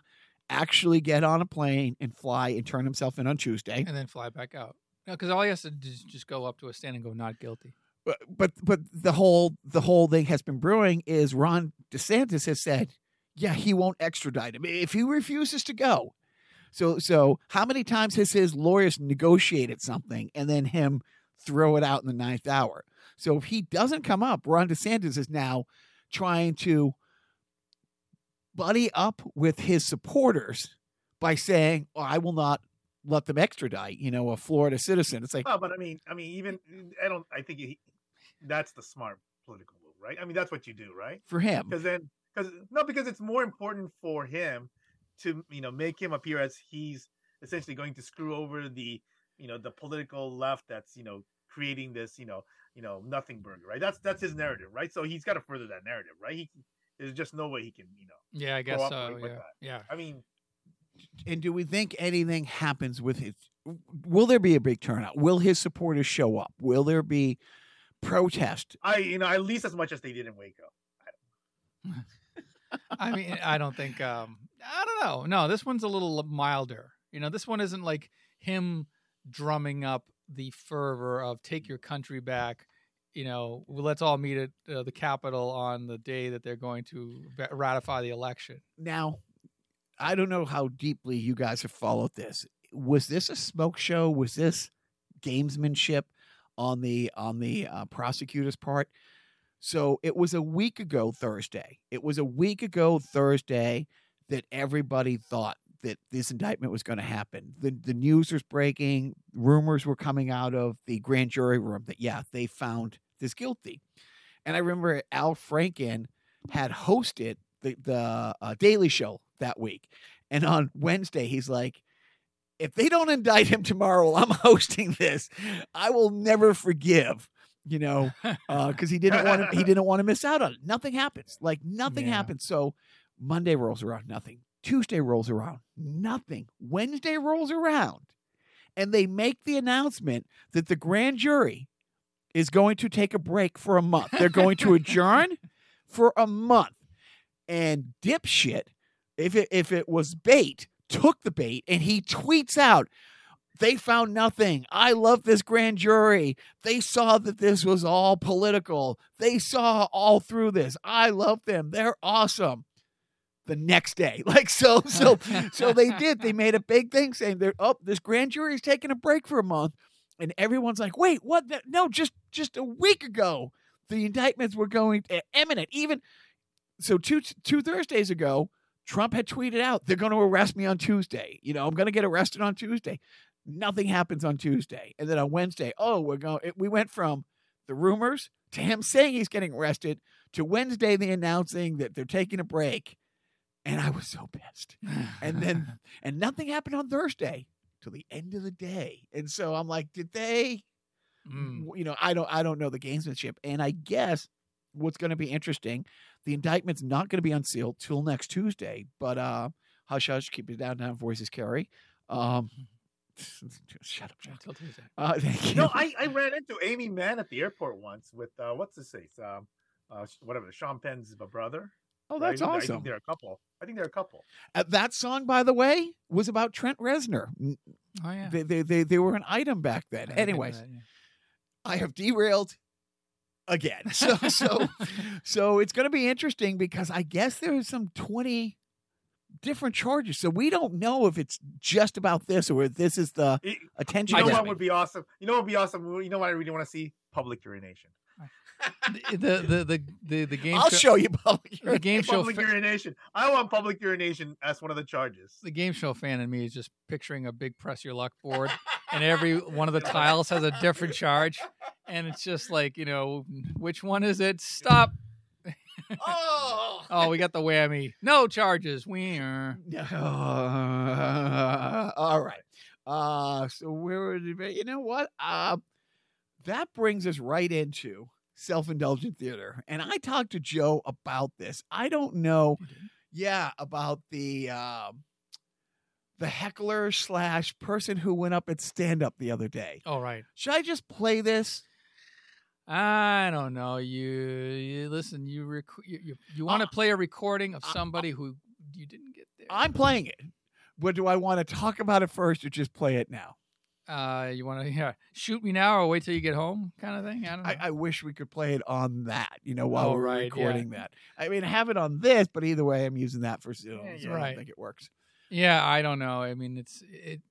actually get on a plane and fly and turn himself in on Tuesday? and then fly back out. No, because all he has to do is just go up to a stand and go not guilty. but but but the whole the whole thing has been brewing is Ron DeSantis has said, yeah, he won't extradite him if he refuses to go. So so how many times has his lawyers negotiated something and then him throw it out in the ninth hour? So if he doesn't come up, Ron DeSantis is now trying to buddy up with his supporters by saying, oh, I will not let them extradite, you know, a Florida citizen. It's like, oh, but I mean, I mean, even mm, I don't. I think he, that's the smart political move, right? I mean, that's what you do, right? for him. Because then, because no, because it's more important for him to you know make him appear as he's essentially going to screw over the you know the political left that's you know creating this you know you know nothing burger, right? That's that's his narrative, right? So he's got to further that narrative, right? He there's just no way he can you know. Yeah, I guess Go up so. Yeah, yeah. I mean, And do we think anything happens with his? Will there be a big turnout? Will his supporters show up? Will there be protest? I you know at least as much as they did in Waco. I mean, I don't think. Um, I don't know. No, this one's a little milder. You know, this one isn't like him drumming up the fervor of "take your country back." You know, let's all meet at uh, the Capitol on the day that they're going to ratify the election. Now, I don't know how deeply you guys have followed this. Was this a smoke show? Was this gamesmanship on the on the uh, prosecutor's part? So it was a week ago Thursday. It was a week ago Thursday that everybody thought that this indictment was going to happen. The the news was breaking, rumors were coming out of the grand jury room that yeah, they found this guilty. And I remember Al Franken had hosted the the uh, Daily Show that week, and on Wednesday he's like, "If they don't indict him tomorrow, I'm [laughs] hosting this. I will never forgive." You know, [laughs] because he didn't want to. He didn't want to miss out on it. Nothing happens. Like nothing Yeah. happens. So Monday rolls around, nothing. Tuesday rolls around, nothing. Wednesday rolls around, and they make the announcement that the grand jury is going to take a break for a month. They're going to adjourn [laughs] for a month. And dipshit, if it if it was bait, took the bait and he tweets out, they found nothing. I love this grand jury. They saw that this was all political. They saw all through this. I love them. They're awesome. The next day. [laughs] Like so so so they did. They made a big thing saying they're oh, this grand jury is taking a break for a month. And everyone's like, wait, what? The- No, just just a week ago, the indictments were going to imminent. Even so, two two Thursdays ago, Trump had tweeted out, "They're going to arrest me on Tuesday. You know, I'm going to get arrested on Tuesday." Nothing happens on Tuesday, and then on Wednesday, oh, we're going. it- We went from the rumors to him saying he's getting arrested to Wednesday, the announcing that they're taking a break, and I was so pissed. And then, [laughs] and nothing happened on Thursday till the end of the day, and so I'm like, did they? Mm. you know, I don't I don't know the gamesmanship. And I guess what's going to be interesting, the indictment's not going to be unsealed till next Tuesday. But uh hush hush, keep it down down voices carry. Um [laughs] shut up, John. Until Tuesday. Uh, [laughs] thank you. No, I, I ran into Aimee Mann at the airport once with uh, what's his face, um, uh, whatever, Sean Penn's brother. oh, right? that's I think- I awesome. think they're a couple. I think they're a couple. Uh, that song, by the way, was about Trent Reznor. Oh yeah. They, they, they, they were an item back then. didn't think of Anyways, that, yeah. I have derailed again. [laughs] So so so it's going to be interesting because I guess there is some 20 different charges. So we don't know if it's just about this or if this is the It- attention. you know what would be awesome? You know what would be awesome? You know what I really want to see? Public urination. The, the the the game I'll show, show you public. the game show Public fa- urination. I want public urination as one of the charges. the game show fan in me is just picturing a big press your luck board and every one of the tiles has a different charge and it's just like you know which one is it stop oh. oh we got the whammy no charges we are all right. Uh, so where would be? You know what? Uh, that brings us right into self-indulgent theater. And I talked to Joe about this. I don't know, yeah, about the um the heckler slash person who went up at stand up the other day. Oh, right. Should I just play this? I don't know. You, you listen. You rec- you you, you want to Uh, play a recording of uh, somebody who you didn't get there. I'm playing it. But do I want to talk about it first or just play it now? Uh, you want to [laughs] yeah, shoot me now or wait till you get home, kind of thing. I don't know. I, I wish we could play it on that, you know, while Oh, we're right, yeah. recording that. I mean, I have it on this, but either way, I'm using that for Zoom, Yeah, so yeah. I don't think it works. yeah, I don't know. I mean, it's it. it-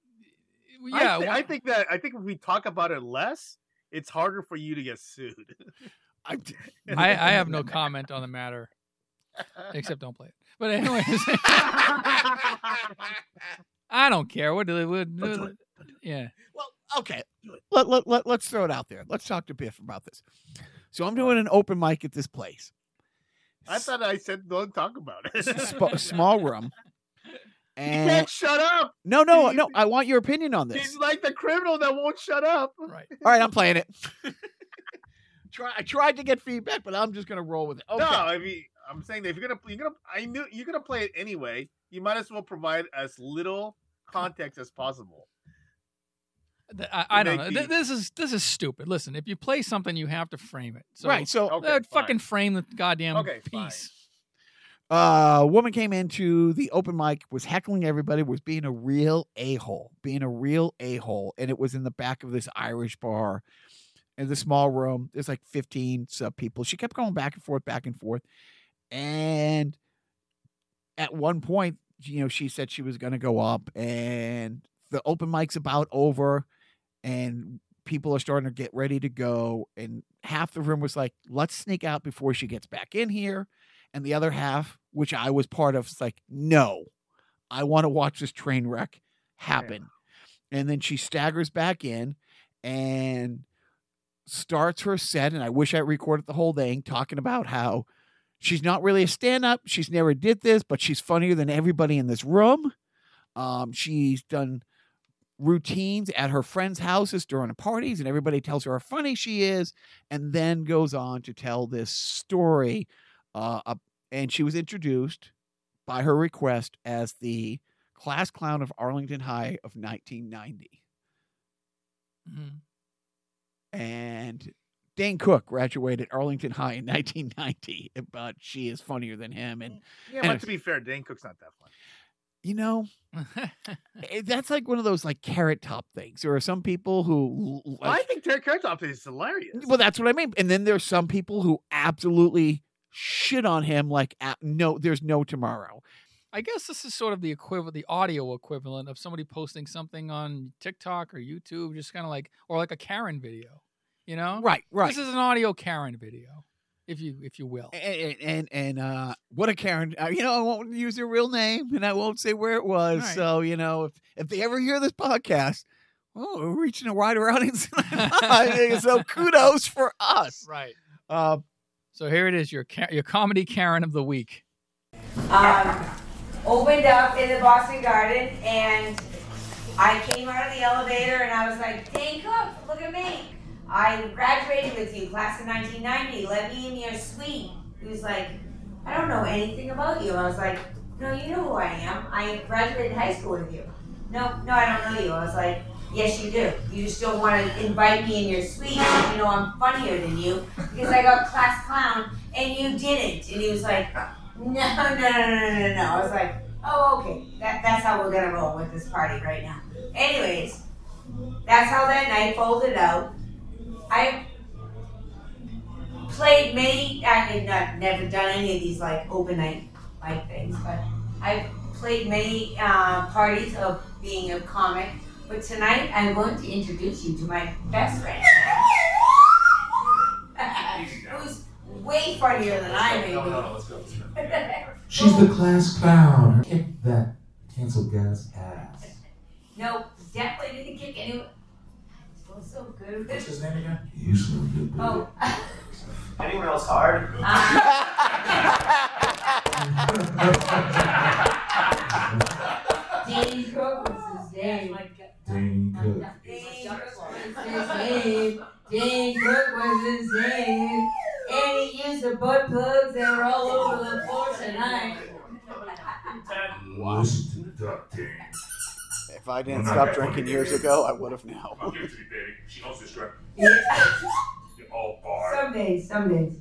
I, Yeah, thi- I think that I think if we talk about it less, it's harder for you to get sued. [laughs] I, [laughs] I, I have no comment on the matter except don't play it. But anyways, I don't care. What do they would? Don't do it. Yeah. well, okay. Let, let, let, let's throw it out there. Let's talk to Biff about this. So I'm doing an open mic at this place. I thought I said don't talk about it. Sp- small room. [laughs] You can't shut up. no, no, no. I want your opinion on this. He's like the criminal that won't shut up. Right. All right, I'm playing it. [laughs] Try. I tried to get feedback, but I'm just gonna roll with it. Okay. No, I mean I'm saying that if you're gonna you're gonna I knew you're gonna play it anyway, you might as well provide as little context as possible. Th- I, I don't know. Th- the- This is this is stupid. Listen, if you play something, you have to frame it. So, right. So Okay, uh, fucking frame the goddamn Okay, fine. piece. uh, a woman came into the open mic, was heckling everybody, was being a real a hole, being a real a hole, and it was in the back of this Irish bar, in the small room. There's like 15 sub people. She kept going back and forth, back and forth, and at one point, you know, she said she was going to go up, and the open mic's about over, and people are starting to get ready to go, and half the room was like, "Let's sneak out before she gets back in here." and the other half, which I was part of, is like, no, I want to watch this train wreck happen. And then she staggers back in and starts her set. And I wish I recorded the whole thing talking about how she's not really a stand up. She's never did this, but she's funnier than everybody in this room. Um, she's done routines at her friends' houses during the parties, and everybody tells her how funny she is, and then goes on to tell this story uh, up- and she was introduced by her request as the class clown of Arlington High of 1990. Mhm. And Dane Cook graduated Arlington High in 1990, but she is funnier than him. And, Yeah, And but if- to be fair, Dane Cook's not that funny. You know, [laughs] eh, that's like one of those like carrot top things. There are some people who, l- Well, I think Terry Carrot Top is hilarious. well, that's what I mean. And then there's some people who absolutely shit on him like, no, there's no tomorrow. I guess this is sort of the equivalent, the audio equivalent of somebody posting something on TikTok or YouTube, just kind of like, or like a Karen video. You know, Right, right. This is an audio Karen video, if you if you will. and and, and uh, what a Karen! Uh, you know, I won't use your real name, and I won't say where it was. Right. So you know, if if they ever hear this podcast, oh, we're reaching a wider [laughs] audience. so kudos for us. Right. Uh, So here it is, your your comedy Karen of the week. um, opened up in the Boston Garden, and I came out of the elevator, and I was like, "Dane Cook, look at me! I graduated with you, class of 1990. Let me in your suite." He was like, "I don't know anything about you." I was like, "No, you know who I am. I graduated high school with you." No, no, I don't know you. I was like, "Yes, you do. You just don't want to invite me in your suite you know I'm funnier than you because I got class clown and you didn't." And he was like. No, no, no, no, no, no. I was like, oh, okay. That, that's how we're gonna roll with this party right now. Anyways, that's how that night folded out. I played many. I had not never done any of these like open night like things, but I've played many uh, parties of being a comic. But tonight, I'm going to introduce you to my best friend, [laughs] who's way funnier than I may be. [laughs] She's the class clown. Kick that canceled gas ass. No, definitely didn't kick anyone. Oh, so good What's his name again? He's so good. Oh. [laughs] Anyone else hard? Dane Cook was his name. Dane Cook. Dane Cook was his name. Danny Cook was his name. And he used the butt plugs that were all over the floor tonight. Listen to Dane. If I didn't stop that drinking funny, years ago, I would have now. I'll give it to you, baby. She owns this drink. [laughs] Yeah. You're all barred. Some days, some days.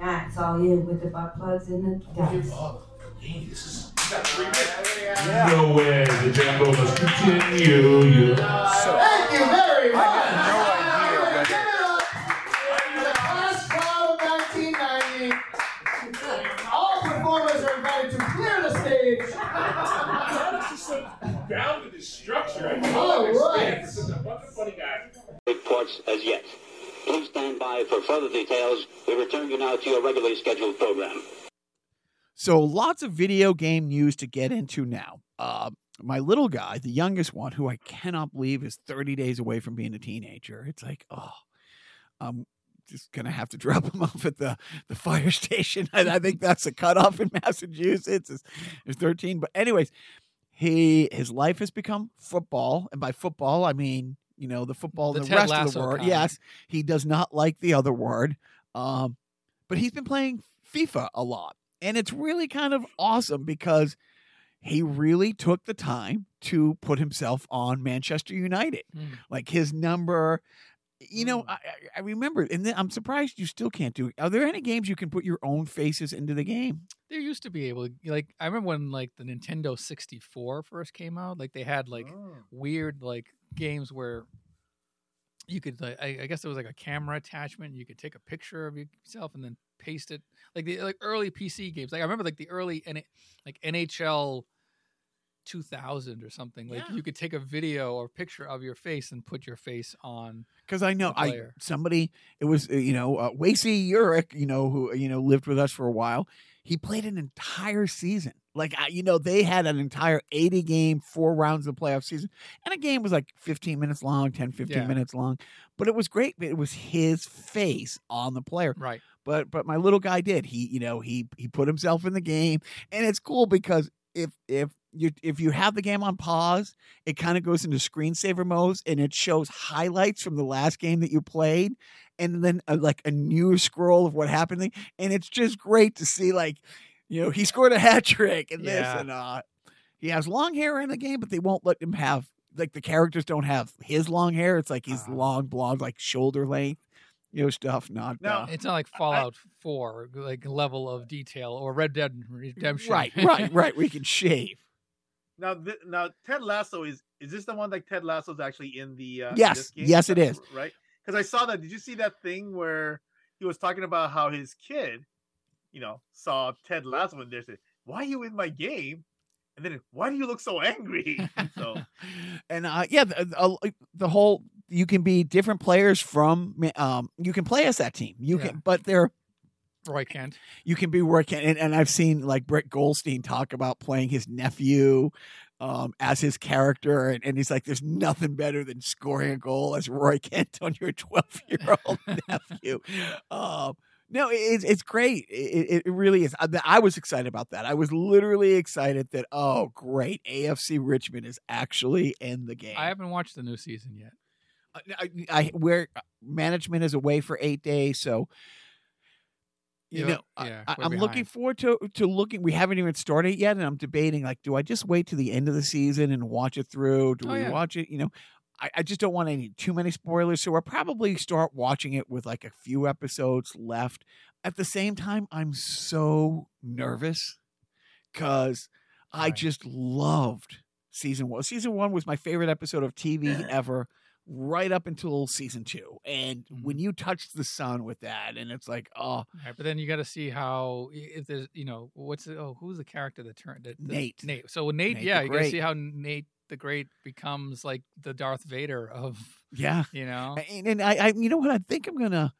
That's all you with the butt plugs and the ducks. Hey, this is. You got three minutes. No way. The Jambo must continue. You. Thank you very much. I had no idea whether- Give it up the class clown of 1990. All performers are invited to clear the stage. [laughs] Down to this structure. I All right. for such a fucking funny guy. reports as yet. Please stand by for further details. We return you now to your regularly scheduled program. So lots of video game news to get into now. Uh, my little guy, the youngest one, who I cannot believe is 30 days away from being a teenager. It's like, oh, I'm just gonna have to [laughs] drop him off at the the fire [laughs] station. And I think that's a cutoff in Massachusetts. Is, is 13. But anyways, he his life has become football, and by football I mean you know the football, The the, rest of the Lasso word. kind. Yes, he does not like the other word. Um, but he's been playing FIFA a lot. And it's really kind of awesome because he really took the time to put himself on Manchester United. Mm. Like his number, you know, Mm. I, I- remember, and then I'm surprised you still can't do it. Are there any games you can put your own faces into the game? There used to be able, like I remember when like the Nintendo 64 first came out. Like they had like Oh. weird like games where you could like I, I guess it was like a camera attachment. You could take a picture of yourself and then paste it. Like the like early PC games. Like I remember like the early N- like NHL 2000 or something. Like Yeah. you could take a video or picture of your face and put your face on. Because I know I somebody it was you know uh, Wasey Urich, you know who you know lived with us for a while. He played an entire season. Like you know, they had an entire 80 game, four rounds of the playoff season, and a game was like 15 minutes long, 10, 15 Yeah. minutes long. But it was great. It was his face on the player. Right. But but my little guy did. He you know he he put himself in the game, and it's cool because if if you if you have the game on pause, it kind of goes into screensaver modes and it shows highlights from the last game that you played, and then a, like a new scroll of what happened, and it's just great to see like you know he scored a hat trick and this and uh he has long hair in the game, but they won't let him have like the characters don't have his long hair. It's like he's Uh-huh. long blonde, like shoulder length, you know stuff. Not no uh, It's not like Fallout 4 like level of detail or Red Dead Redemption. Right, right, right. We can [laughs] shave. Now, th- now Ted Lasso is is this the one like Ted Lasso's actually in the uh, Yes, yes, it is. right. Because I saw that. Did you see that thing where he was talking about how his kid, you know, saw Ted Lasso and they said, "Why are you in my game?" And then, "Why do you look so angry?" [laughs] so And uh, yeah, the, uh, the whole you can be different players from um you can play as that team. You Yeah. can, but they're Roy Kent. you can be working and, and I've seen like Brett Goldstein talk about playing his nephew um as his character and, and he's like there's nothing better than scoring a goal as Roy [laughs] Kent on your 12 year old [laughs] nephew. Um no, it- it's it's great. It, it, really is. I, I was excited about that. I was literally excited that oh great, AFC Richmond is actually in the game. I haven't watched the new season yet. I, I where management is away for eight days, so you know yeah, I, I'm looking forward to to looking. We haven't even started it yet, and I'm debating like, do I just wait to the end of the season and watch it through? Do Oh, we yeah. watch it? You know, I, I just don't want any too many spoilers, so we'll probably start watching it with like a few episodes left. At the same time, I'm so nervous because I just loved season one. Season one was my favorite episode of TV [laughs] ever, right up until season two. And Mm-hmm. when you touch the sun with that, and it's like, oh, Right, but then you got to see how if there's you know what's the, oh who's the character that turned that, that- Nate. Nate. So Nate, Nate yeah, you got to see how Nate the Great becomes like the Darth Vader of yeah. you know. And, and I, I, you know what? I think I'm gonna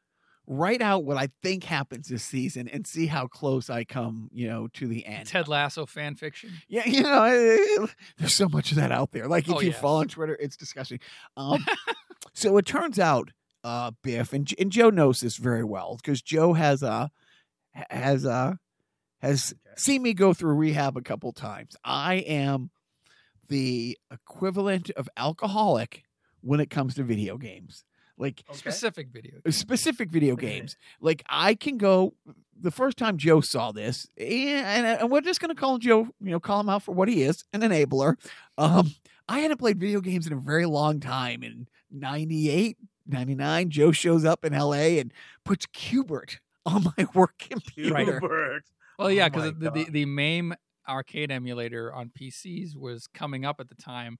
write out what I think happens this season and see how close I come, you know, to the end. Ted Lasso fan fiction. Yeah, [laughs] you know, eh, there's so much of that out there. Like if Oh, you yes. follow on Twitter, it's disgusting. Um, [laughs] so it turns out, uh, Biff and, and Joe knows this very well because Joe has uh has uh has seen me go through rehab a couple times. I am the equivalent of alcoholic when it comes to video games. Like Okay. Specific video. specific video [laughs] games. Like I can go. The first time Joe saw this, and, and we're just gonna call Joe, you know, call him out for what he is, an enabler. Um, I hadn't played video games in a very long time. In 98, 99, Joe shows up in LA and puts Q*bert on my [laughs] work computer. Hubert. Well, yeah, Oh because my the, the God. the MAME arcade emulator on PCs was coming up at the time,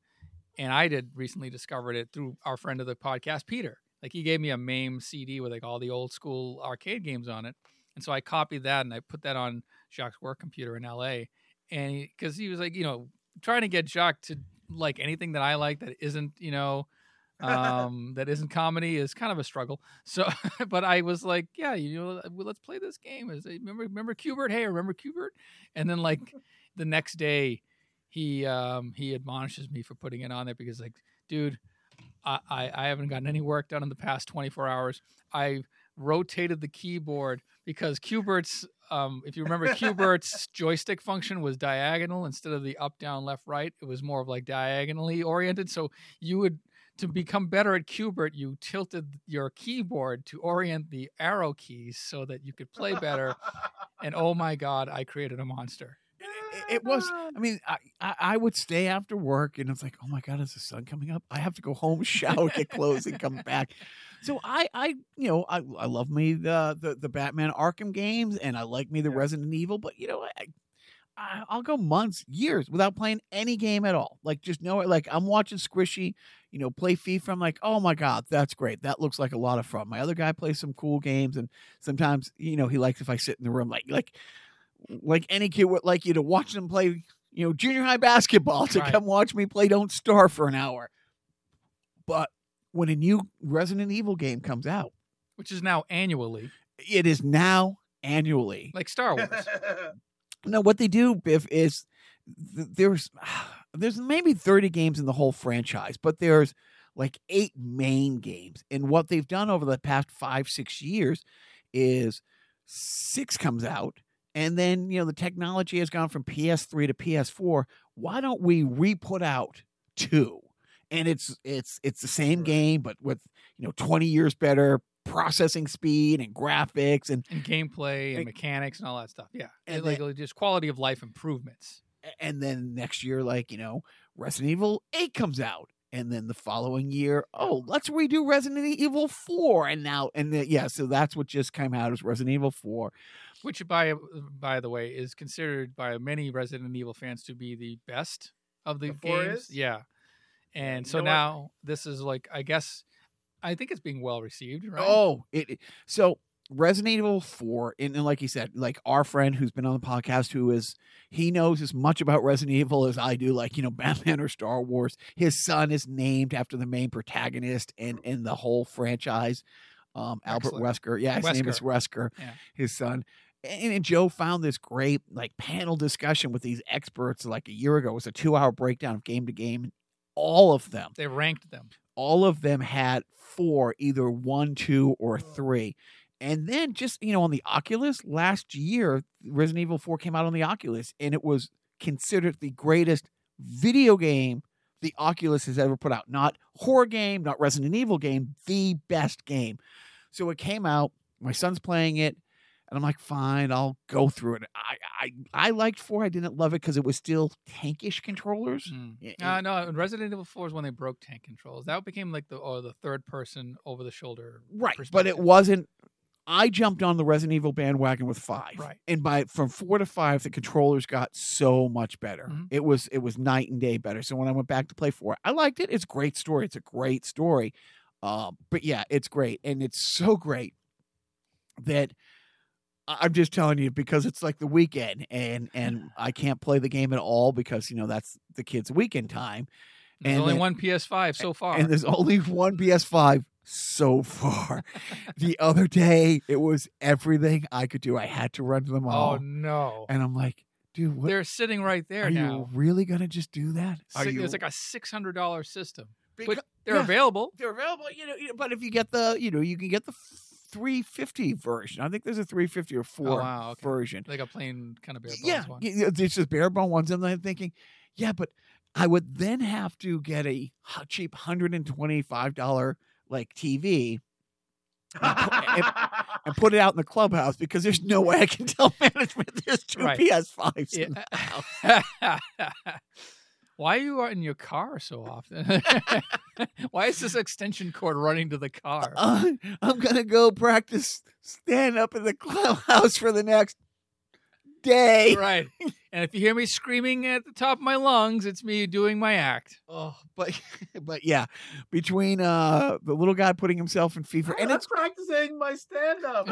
and I did recently discovered it through our friend of the podcast, Peter. Like he gave me a MAME CD with like all the old school arcade games on it, and so I copied that and I put that on Jacques' work computer in LA, and because he, was like, you know, trying to get Jacques to like anything that I like that isn't, you know. [laughs] um that isn't comedy is kind of a struggle. So [laughs] but i was like yeah you know well, let's play this game. Is remember remember Q*bert? Hey remember Q*bert? And then like the next day he um he admonishes me for putting it on there because like dude I, I haven't gotten any work done in the past 24 hours i rotated the keyboard because Q*bert's um if you remember Q*bert's [laughs] joystick function was diagonal instead of the up down left right it was more of like diagonally oriented so you would to become better at Q*bert, you tilted your keyboard to orient the arrow keys so that you could play better. [laughs] and oh my god, I created a monster. It- was ah. i mean I, I i would stay after work and it's like oh my god is the sun coming up? I have to go home [laughs] shower get clothes and come back. So i i you know i, I love me the, the the batman arkham games and i like me the Yeah. resident evil but you know I, I i'll go months years without playing any game at all. Like just know it like i'm watching squishy you know play fifa i'm like oh my god that's great. That looks like a lot of fun. My other guy plays some cool games and sometimes you know he likes if i sit in the room like like like any kid would like you to watch them play, you know, junior high basketball to Right. come watch me play Don't Starve for an hour. But when a new Resident Evil game comes out, Which is now annually, it is now annually. like Star Wars. [laughs] No, what they do, Biff, is th- there's [sighs] there's maybe 30 games in the whole franchise, but there's like eight main games. And what they've done over the past five, six years is six comes out, and then you know the technology has gone from PS3 to PS4. Why don't we re-put out two? And it's it's it's the same game, but with you know 20 years better processing speed and graphics and and gameplay and And- mechanics and all that stuff. Yeah. And And like just quality of life improvements. and then next year, like you know, Resident Evil Eight comes out, and then the following year, oh, let's redo Resident Evil Four, and now and the, yeah, so that's what just came out is Resident Evil Four. Which by by the way is considered by many Resident Evil fans to be the best of the The games. Yeah. And you so know what? now this is like I guess I think it's being well received, right? Oh, it, it- so Resident Evil Four, and, and like you said, like our friend who's been on the podcast, who is he knows as much about Resident Evil as I do, like you know [laughs] Batman or Star Wars. His son is named after the main protagonist and in the whole franchise. Um, Albert Excellent. Wesker, yeah, his name is Wesker, Yeah. his son. And, Joe found this great like panel discussion with these experts like a year ago. It was a two-hour breakdown of game to game. All of them They ranked them. all of them had four, either one, two, or three. And then just, you know, on the Oculus last year, Resident Evil 4 came out on the Oculus and it was considered the greatest video game the Oculus has ever put out. Not horror game, not Resident Evil game, the best game. So it came out, my son's playing it, and I'm like, fine, I'll go through it. I I, I liked 4, I didn't love it because it was still tankish controllers. Mm. Yeah, Uh, no, Resident Evil Four is when they broke tank controls. That became like the or the third person over the shoulder. Right, but it wasn't. I jumped on the Resident Evil bandwagon with five, Right. and by from four to five, the controllers got so much better. Mhm. It was it was night and day better. So when I went back to play four, I liked it. It's a great story. It's a great story. Um, but yeah, it's great, and it's so great that I'm just telling you because it's like the weekend, and and I can't play the game at all because you know that's the kids' weekend time. There's and only then- one PS5 so far. and there's only one PS5 so far. [laughs] the other day, it was everything I could do. I had to run to the oh no, and I'm like, dude, what? they're sitting right there Are now. you really gonna just do that? Six- you? It's like a six hundred dollar system, Beca- but they're yeah, available. They're available, you know, you know. But if you get the, you know, you can get the 350 version. I think there's a 350 or oh, four Oh, wow, okay. version. Like a plain kind of bare bones yeah, one. y- y- it's just bare bone ones. And I'm thinking, yeah, but I would then have to get a cheap $125 like TV [laughs] and put it out in the clubhouse because there's no way I can tell [laughs] management there's two Right. PS5s in the [laughs] house. Why are you in your car so often? [laughs] Why is this extension cord running to the car? [laughs] Uh, I'm gonna go practice stand up in the clubhouse for the next day. right. And if you hear me screaming at the top of my lungs, it's me doing my act. Oh, but [laughs] but yeah, between uh the little guy putting himself in FIFA and I'm it's practicing my stand up.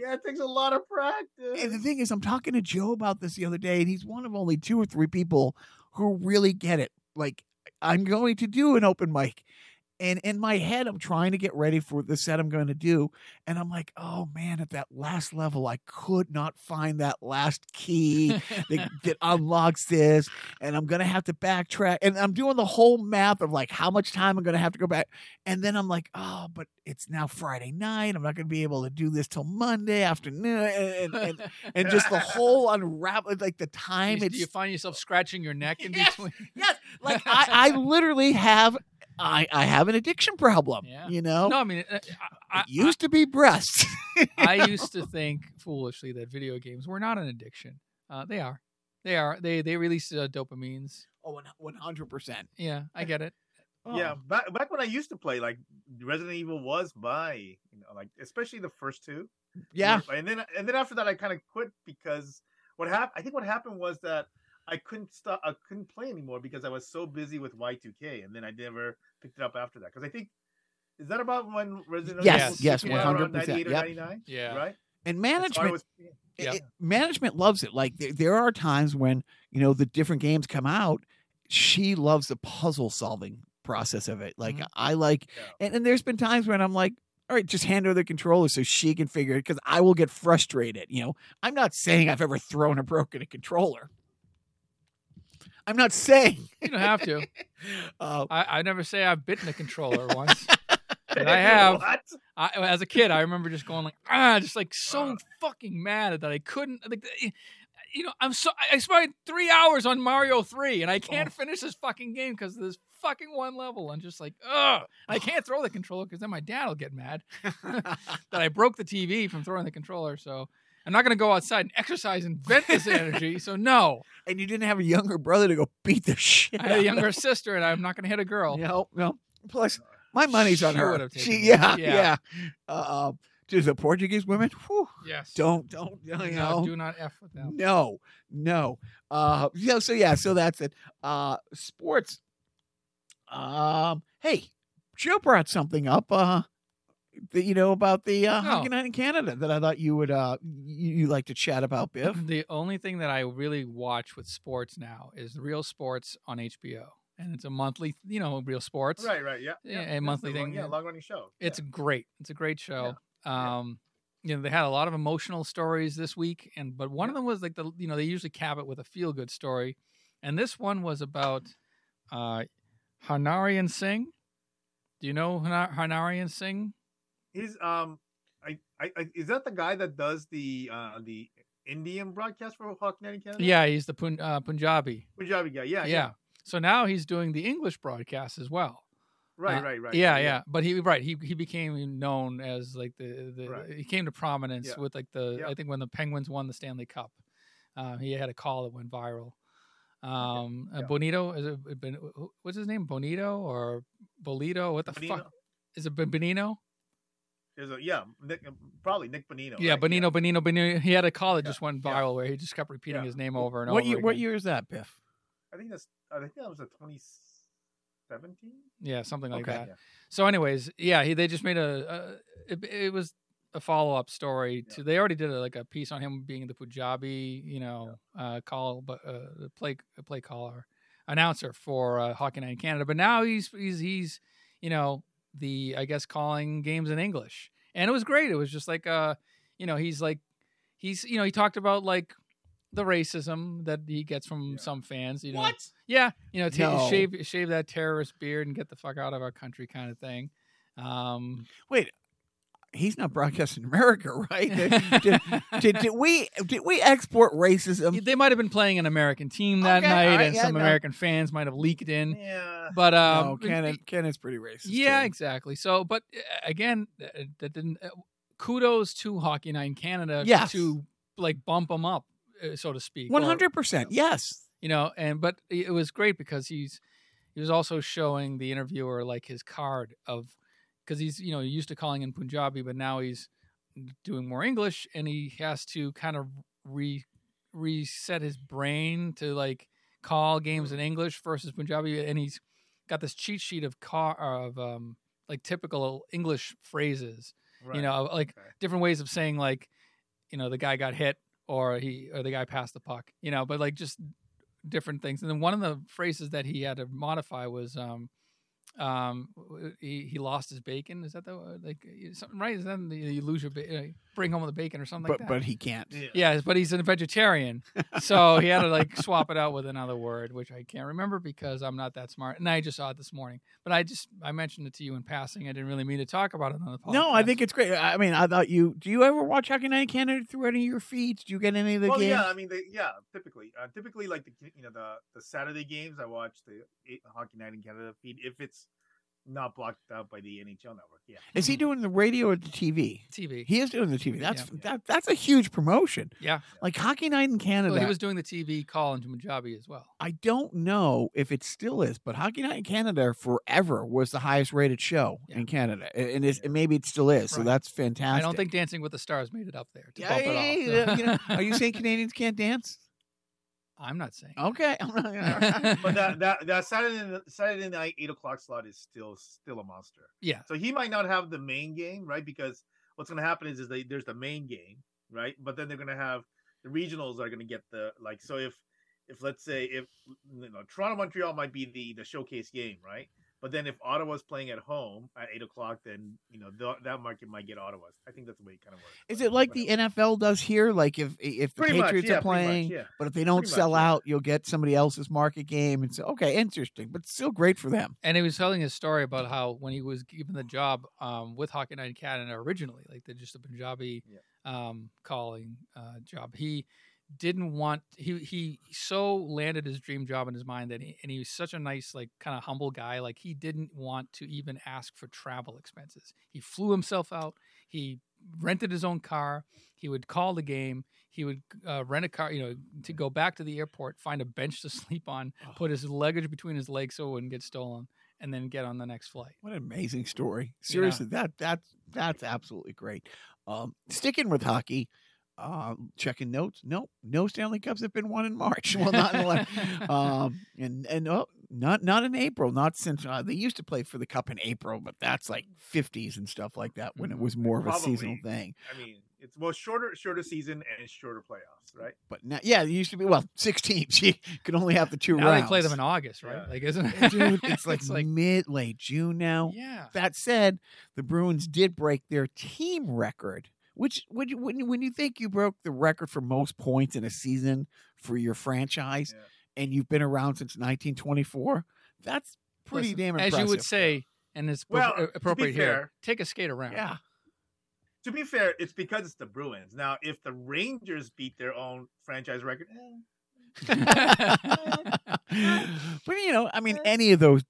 Yeah, it takes a lot of practice. and the thing is, I'm talking to Joe about this the other day, and he's one of only two or three people who really get it. Like, I'm going to do an open mic. And in my head, I'm trying to get ready for the set I'm going to do. And I'm like, oh man, at that last level, I could not find that last key that, [laughs] that unlocks this. And I'm going to have to backtrack. And I'm doing the whole math of like how much time I'm going to have to go back. And then I'm like, oh, but it's now Friday night. I'm not going to be able to do this till Monday afternoon. And, and, and, just the whole [laughs] unravel, like the time You, it's you find yourself scratching your neck in [laughs] Yes. between. yes, like I, I literally have, I, I have an addiction problem. Yeah. You know, No, I mean, uh, I, it used to be breasts. [laughs] I [laughs] used to think foolishly that video games were not an addiction. Uh, they are. They are. They they release uh, dopamines. oh, one hundred percent. Yeah, I get it. Yeah, back back when I used to play, like Resident Evil was my, you know, like especially the first two. yeah. and then and then after that, I kind of quit because what happened? I think what happened was that I couldn't stop. I couldn't play anymore because I was so busy with Y2K, and then I never picked it up after that. Because I think is that about when Resident Yes, Evil yes, came 100%, 98 or 99? Yeah. right. And That's why I management, was- it- Yeah. it- management loves it. Like there, there are times when you know the different games come out. She loves the puzzle solving process of it. Like Mhm. I like, Yeah. and, and there's been times when I'm like, all right, just hand her the controller so she can figure it because I will get frustrated. You know, I'm not saying I've ever thrown or broken a controller. I'm not saying. You don't have to. [laughs] Uh, I, I never say I've bitten a controller [laughs] once. But I [laughs] have. What? I, as a kid, I remember just going like ah, just like so fucking mad that I couldn't. Like, eh, you know, I'm so I I spent three hours on Mario Three, and I can't finish this fucking game because of this fucking one level. I'm just like, ugh. I [sighs] can't throw the controller because then my dad will get mad that I broke the TV from throwing the controller. So I'm not gonna go outside and exercise and vent this energy. So no, [laughs] and you didn't have a younger brother to go beat the shit. I had a younger sister, and I'm not gonna hit a girl. No, no. Plus, my money's on She her. She, yeah, Yeah. yeah. Uh, to the Portuguese women, whew, Yes. don't, don't, you No, know, do not f with them. no, no. Uh, yeah. So yeah, so that's it. Uh, sports. Um, hey, Joe brought something up. Uh, that you know about the uh, Oh. hockey night in Canada that I thought you would uh you, you like to chat about, Biff. The only thing that I really watch with sports now is Real Sports on HBO, and it's a monthly, you know, Real Sports. Right, right, yeah, Yeah, a That's monthly long- thing, yeah, yeah. long running show. It's great. It's a great show. yeah. Um, you know, they had a lot of emotional stories this week, and but one of them was like the you know they usually cap it with a feel good story, and this one was about uh, Harnarayan Singh. Do you know Hanar- Harnarayan Singh? He's um, I, I, I is that the guy that does the uh the Indian broadcast for Hockey Night in Canada? Yeah, he's the Pun- uh, Punjabi. Punjabi guy. Yeah, yeah. So now he's doing the English broadcast as well. Right, Uh, right, right. Yeah, yeah, But he right he he became known as like the the Right. he came to prominence Yeah. with like the Yeah. I think when the Penguins won the Stanley Cup, uh, he had a call that went viral. Um, uh, Yeah. Bonito is it what's his name? Bonito or Bolito? What the fuck is it? Ben- Benino? There's a yeah, Nick, probably Nick Bonino. Yeah, right? Bonino, Bonino, Bonino. He had a call that Yeah, just went yeah. viral where he just kept repeating Yeah. his name over and What over. year? What year is that, Biff? I think that's I think that was a 2017. Yeah, something like Okay. that. Yeah. So, anyways, yeah, he they just made a, a it, it was a follow up story to. They already did a, like a piece on him being the Punjabi, you know, uh, call, but uh, the play play caller announcer for uh, Hockey Night in Canada. But now he's he's he's you know the I guess calling games in English, and it was great. It was just like uh you know he's like he's you know he talked about like the racism that he gets from Yeah. some fans. You know, What? yeah, you know, ta No. shave shave that terrorist beard and get the fuck out of our country, kind of thing. Um, Wait, he's not broadcasting America, [laughs] right? Did, did, did, did we did we export racism? they might have been playing an American team that Okay, night, all right, and yeah, some no. American fans might have leaked in. Yeah. But um, no, Canada, Canada's pretty racist. Yeah, too. exactly. So, but uh, again, uh, that didn't. Uh, kudos to Hockey Night in Canada Yes. to like bump him up, uh, so to speak. hundred percent. Yes. You know, and but it was great because he's he was also showing the interviewer like his card of because he's you know used to calling in Punjabi, but now he's doing more English, and he has to kind of re reset his brain to like call games in English versus Punjabi, and he's got this cheat sheet of car of um like typical English phrases, you know, like Okay. different ways of saying like, you know, the guy got hit or he or the guy passed the puck, you know, but like just different things. And then one of the phrases that he had to modify was um um he, he lost his bacon. Is that the like something right? Is that the, you lose your ba- uh, bring home the bacon or something But like that? but he can't. Yeah. Yes, but he's a vegetarian, [laughs] so he had to like swap it out with another word, which I can't remember because I'm not that smart. And I just saw it this morning, but I just I mentioned it to you in passing. I didn't really mean to talk about it on the podcast. No, I think it's great. I mean, I thought you. Do you ever watch Hockey Night in Canada through any of your feeds? Do you get any of the well, games? yeah, I mean, they, yeah, typically, uh, typically like the you know the the Saturday games, I watch the Hockey Night in Canada feed if it's not blocked out by the NHL network. Yeah, Is he hmm. doing the radio or the TV? TV. He is doing the TV. That's Yeah. that, that's a huge promotion. Yeah, Like Hockey Night in Canada. well, he was doing the TV call into Punjabi as well. I don't know if it still is, but Hockey Night in Canada forever was the highest rated show Yeah. in Canada, and, and, it's, and maybe it still is. So that's fantastic. I don't think Dancing with the Stars made it up there to Yeah, bump yeah, it off. yeah, so. you know, [laughs] are you saying Canadians can't dance? I'm not saying. Okay, I'm not gonna- [laughs] but that [laughs] that that Saturday Saturday night eight o'clock slot is still still a monster. yeah, So he might not have the main game, right? Because what's going to happen is, is they, there's the main game, right? But then they're going to have the regionals are going to get the like. So if if let's say if you know Toronto Montreal might be the the showcase game, right? But then if Ottawa's playing at home at eight o'clock, then you know th- that market might get Ottawa's. I think that's the way it kind of works. Is it like the. NFL does here? Like if if the Pretty much, Patriots yeah, are pretty much, playing, yeah. but if they don't Pretty sell much, yeah. out, you'll get somebody else's market game, and so okay, interesting, but still great for them. and he was telling his story about how when he was given the job um, with Hockey Night in Canada originally, like the just a Punjabi um, calling uh, job, he didn't want he he so landed his dream job in his mind that he, and he was such a nice like kind of humble guy like he didn't want to even ask for travel expenses he flew himself out he rented his own car he would call the game he would uh, rent a car you know to go back to the airport find a bench to [laughs] sleep on put his luggage between his legs so it wouldn't get stolen and then get on the next flight What an amazing story! Seriously, that that's that's absolutely great. Um, sticking with hockey, um, checking notes. Nope, no Stanley Cups have been won in March. [laughs] Well, not in the, um, and and oh, not not in April. Not since uh, they used to play for the cup in April, but that's like fifties and stuff like that when it was more of a seasonal thing. I mean, it's well shorter shorter season and it's shorter playoffs, right? But now, yeah, it used to be well six teams. [laughs] You could only have the two now rounds. they play them in august right Yeah. like isn't it Dude, [laughs] it's like, mid late June now. yeah That said, the Bruins did break their team record. Which when you, when you, when you think you broke the record for most points in a season for your franchise, Yeah. and you've been around since 1924, that's pretty Listen, damn as you would say and it's Well, appro- to appropriate here fair- take a skate around yeah. To be fair, it's because it's the Bruins. Now, if the Rangers beat their own franchise record, eh, [laughs] but you know, I mean, any of those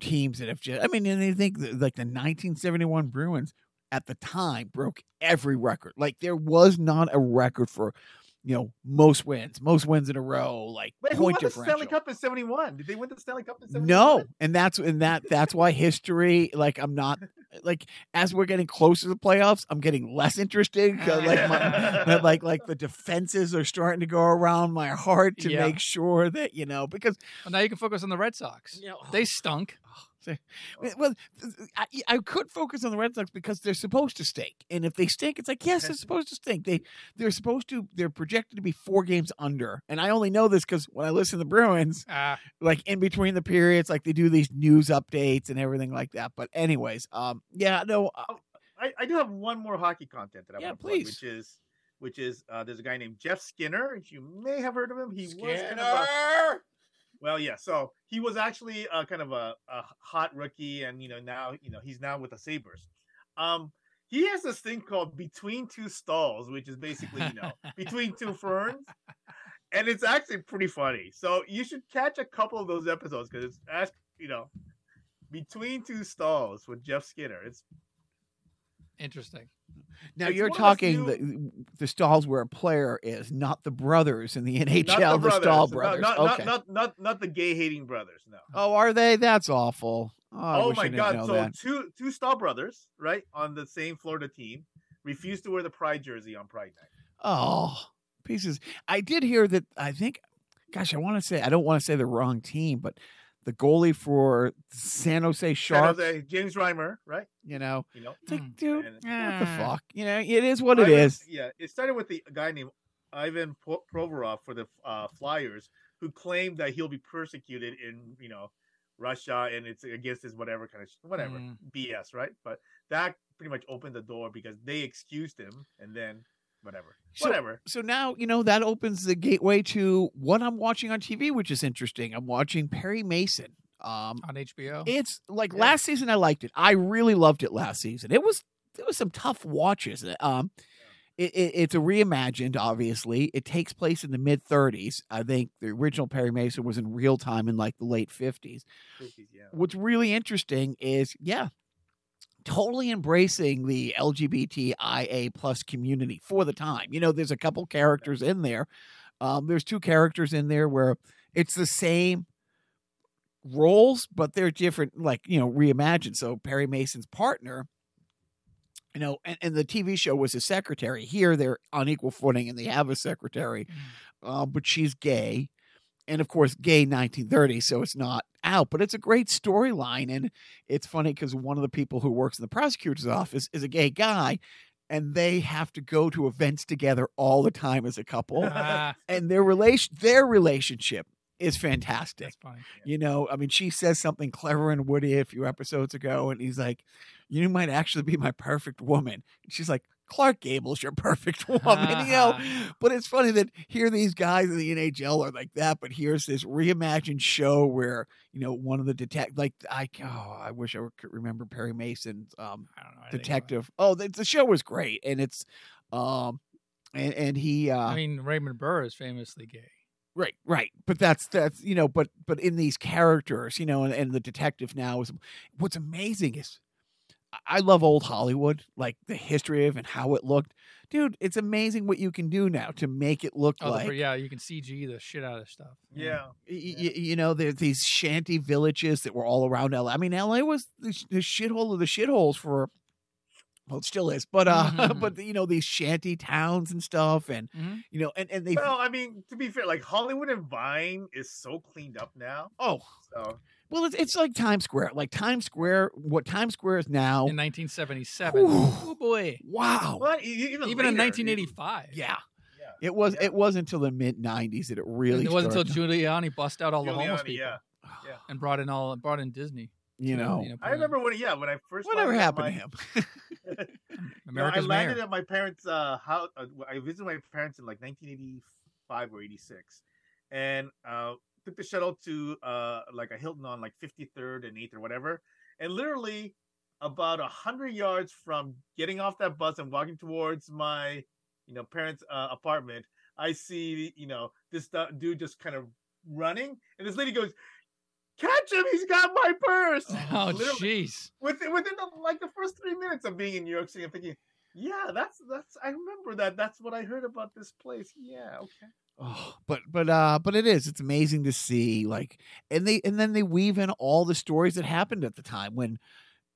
teams that have just, I mean, and I think that, like the 1971 Bruins at the time broke every record. Like there was not a record for, you know, most wins, most wins in a row, like wait, who won point the differential. Stanley Cup in '71? Did they win the Stanley Cup in '71? No, and that's and that that's why history. Like I'm not like as we're getting closer to the playoffs, I'm getting less interested. 'cause, like my [laughs] like like the defenses are starting to go around my heart to Yeah. make sure that you know because well, now you can focus on the red sox you oh, know, they stunk oh. [laughs] well I, I could focus on the Red Sox because they're supposed to stink, and if they stink, it's like yes, they're [laughs] supposed to stink. They they're supposed to they're projected to be four games under, and I only know this because when I listen to the Bruins, ah like in between the periods, like they do these news updates and everything like that. But anyways, um, yeah, no, uh, I, I do have one more hockey content that I Yeah, want to plug, please. which is which is uh, there's a guy named Jeff Skinner. You may have heard of him. He was kind of a, well, yeah. So he was actually uh, kind of a, a hot rookie, and you know now you know he's now with the Sabres. Um, he has this thing called between two stalls, which is basically you know [laughs] between two ferns, and it's actually pretty funny. So you should catch a couple of those episodes because it's ask you know between two stalls with Jeff Skinner. It's Interesting. Now It's you're one of those talking the the stalls where a player is, not the brothers in the NHL, [laughs] not the, the, Staal brothers, brothers. Not, not, okay. not, not, not, not the gay hating brothers. No. oh, are they? That's awful. Oh, oh my god! So that. two two Staal brothers, right, on the same Florida team, refused to wear the Pride jersey on Pride Night. Oh, pieces. I did hear that. I think, gosh, I want to say I don't want to say the wrong team, but the goalie for San Jose San Sharks. Jose, James Reimer, right? You know, You know, it's like, Mm. dude, And- what the Ah. fuck? You know, it is what it Ivan- is. Yeah, it started with the guy named Ivan Pro- Provorov for the uh, Flyers, who claimed that he'll be persecuted in you know Russia and it's against his whatever kind of sh- whatever Mm. BS, right? But that pretty much opened the door because they excused him, and then whatever, So- whatever. So now, you know, that opens the gateway to what I'm watching on TV, which is interesting. I'm watching Perry Mason. Um, On HBO. it's like Yeah. last season I liked it. I really loved it last season. It was there was some tough watches. Um it, it, it's a reimagined, obviously. It takes place in the mid 30s. I think the original Perry Mason was in real time in like the late 50s. Yeah. What's really interesting is, yeah, totally embracing the LGBTIA plus community for the time. You know, there's a couple characters in there. Um, there's two characters in there where it's the same roles, but they're different, like, you know, reimagined. So Perry Mason's partner, you know, and, and the TV show was his secretary. Here they're on equal footing and they have a secretary, uh, but she's gay. And of course, gay 1930, so it's not out, but it's a great storyline. And it's funny because one of the people who works in the prosecutor's office is a gay guy, and they have to go to events together all the time as a couple. Ah, and their relation, their relationship is fantastic. funny. You know, I mean, she says something clever and Woody a few episodes ago, and he's like, "You might actually be my perfect woman." And she's like, "Clark Gable's your [laughs] perfect [laughs] woman," you know. But it's funny that here these guys in the NHL are like that, but here's this reimagined show where you know one of the detect like I oh I wish I could remember Perry Mason's um I don't know. anything about it. detective. Oh, the, the show was great, and it's um and and he uh I mean, Raymond Burr is famously gay. Right, right. But that's that's you know, but but in these characters, you know, and, and the detective now is what's amazing is I- I love old Hollywood, like the history of and how it looked. Dude, it's amazing what you can do now to make it look Oh, the- like yeah, you can CG the shit out of stuff. Yeah. y- y- you know, there's these shanty villages that were all around LA. I mean, LA was the, sh- the shithole of the shitholes for well, it still is, but uh, Mhm. [laughs] but you know these shanty towns and stuff, and Mhm. you know, and and they Well, I mean, to be fair, like Hollywood and Vine is so cleaned up now. oh So Well, it's, it's like Times Square. Like Times Square, what Times Square is now. In 1977. Whew. Oh boy. wow. well, e- even Even in 1985. Yeah. Yeah. It was. Yeah. It was until the mid '90s that it really. it wasn't until Giuliani bust out all the homeless people yeah. and brought in all brought in Disney. you know, put I remember when, yeah, when I first whatever happened my- to him. [laughs] [laughs] No, I landed mayor. at my parents' uh, house. Uh, I visited my parents in like 1985 or 86, and uh, took the shuttle to uh, like a Hilton on like 53rd and 8th or whatever. And literally, about a hundred yards from getting off that bus and walking towards my, you know, parents' uh, apartment, I see you know this dude just kind of running, and this lady goes. Catch him! He's got my purse. [laughs] Oh jeez. within within the, like the first three minutes of being in New York City, I'm thinking, yeah, that's that's I remember that. That's what I heard about this place. Yeah, okay. Oh, but but uh, but it is. It's amazing to see. Like, and they and then they weave in all the stories that happened at the time when.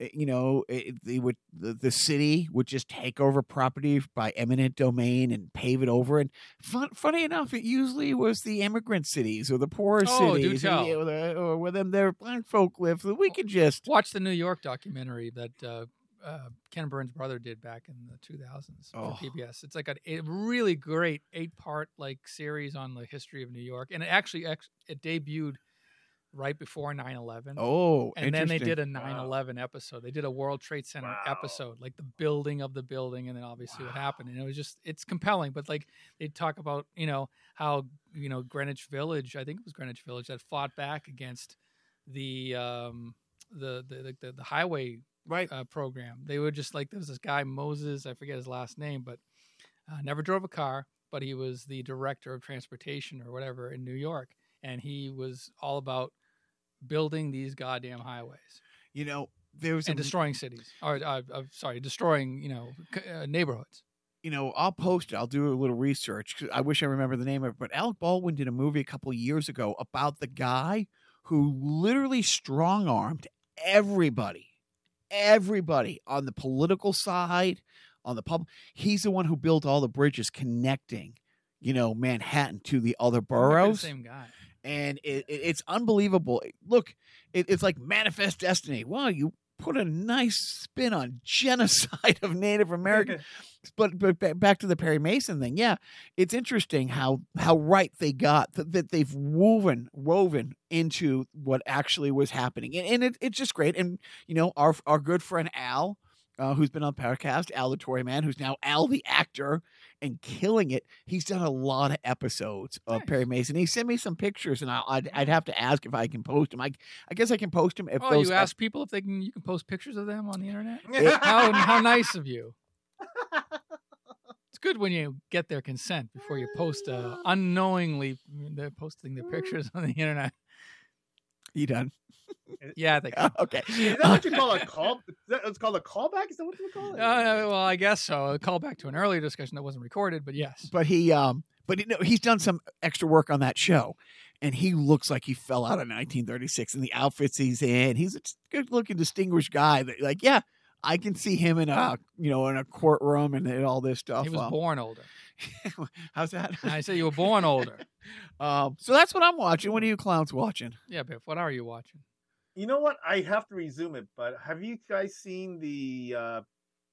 eh, You know, it, they would the, the city would just take over property by eminent domain and pave it over. And fun, funny enough, it usually was the immigrant cities or the poor Oh, do cities, tell. or, the, or where them their black folk live. So we could just Watch the New York documentary that uh, uh, Ken Burns' brother did back in the 2000s Oh. for PBS. It's like a, a really great eight part like series on the history of New York, and it actually it debuted right before 9/11. oh, and then they did a 9/11 episode. They did a World Trade Center Wow. episode, like the building of the building, and then obviously what happened. And it was just it's compelling. But like they talk about, you know, how you know Greenwich Village, I think it was Greenwich Village that fought back against the um the the the, the, the highway Right. uh, program. They were just like there was this guy Moses, I forget his last name, but uh, never drove a car, but he was the director of transportation or whatever in New York, and he was all about building these goddamn highways You know, there was and a, destroying cities, or uh, uh, sorry, destroying you know c- uh, neighborhoods. you know, I'll post it. I'll do a little research. 'cause I wish I remember the name of it. But Alec Baldwin did a movie a couple of years ago about the guy who literally strong armed everybody, everybody on the political side, on the public. He's the one who built all the bridges connecting, you know, Manhattan to the other be the boroughs. same guy. and it, it, it's unbelievable. Look, it, it's like manifest destiny. Wow, you put a nice spin on [laughs] genocide of Native Americans. [laughs] but but back to the Perry Mason thing. Yeah, it's interesting how how right they got that, that they've woven woven into what actually was happening, and, and it, it's just great. And you know, our our good friend Al. Uh, who's been on podcast, Al the Toy Man, who's now Al the actor and killing it. He's done a lot of episodes of Nice. Perry Mason. He sent me some pictures, and I, I'd, I'd have to ask if I can post them. I, I guess I can post them if Oh, those. you ep- ask people if they can. You can post pictures of them on the internet. [laughs] It- how how nice of you. It's good when you get their consent before you post uh, [laughs] unknowingly. They're posting their pictures on the internet. you done? [laughs] Yeah, I think. [laughs] okay. Is that what you call a [laughs] call? Is that, it's called a callback. Is that what you call it? Uh, well, I guess so. A call back to an earlier discussion that wasn't recorded, but yes. but he um but you know, he's done some extra work on that show and he looks like he fell out of 1936 in the outfits he's in he's a good looking distinguished guy that like yeah i can see him in a you know in a courtroom and, and all this stuff He was Um, born older. how's that I say you were born older. um so that's what i'm watching what are you clowns watching Yeah, Biff. What are you watching? You know what? I have to resume it, but have you guys seen the uh,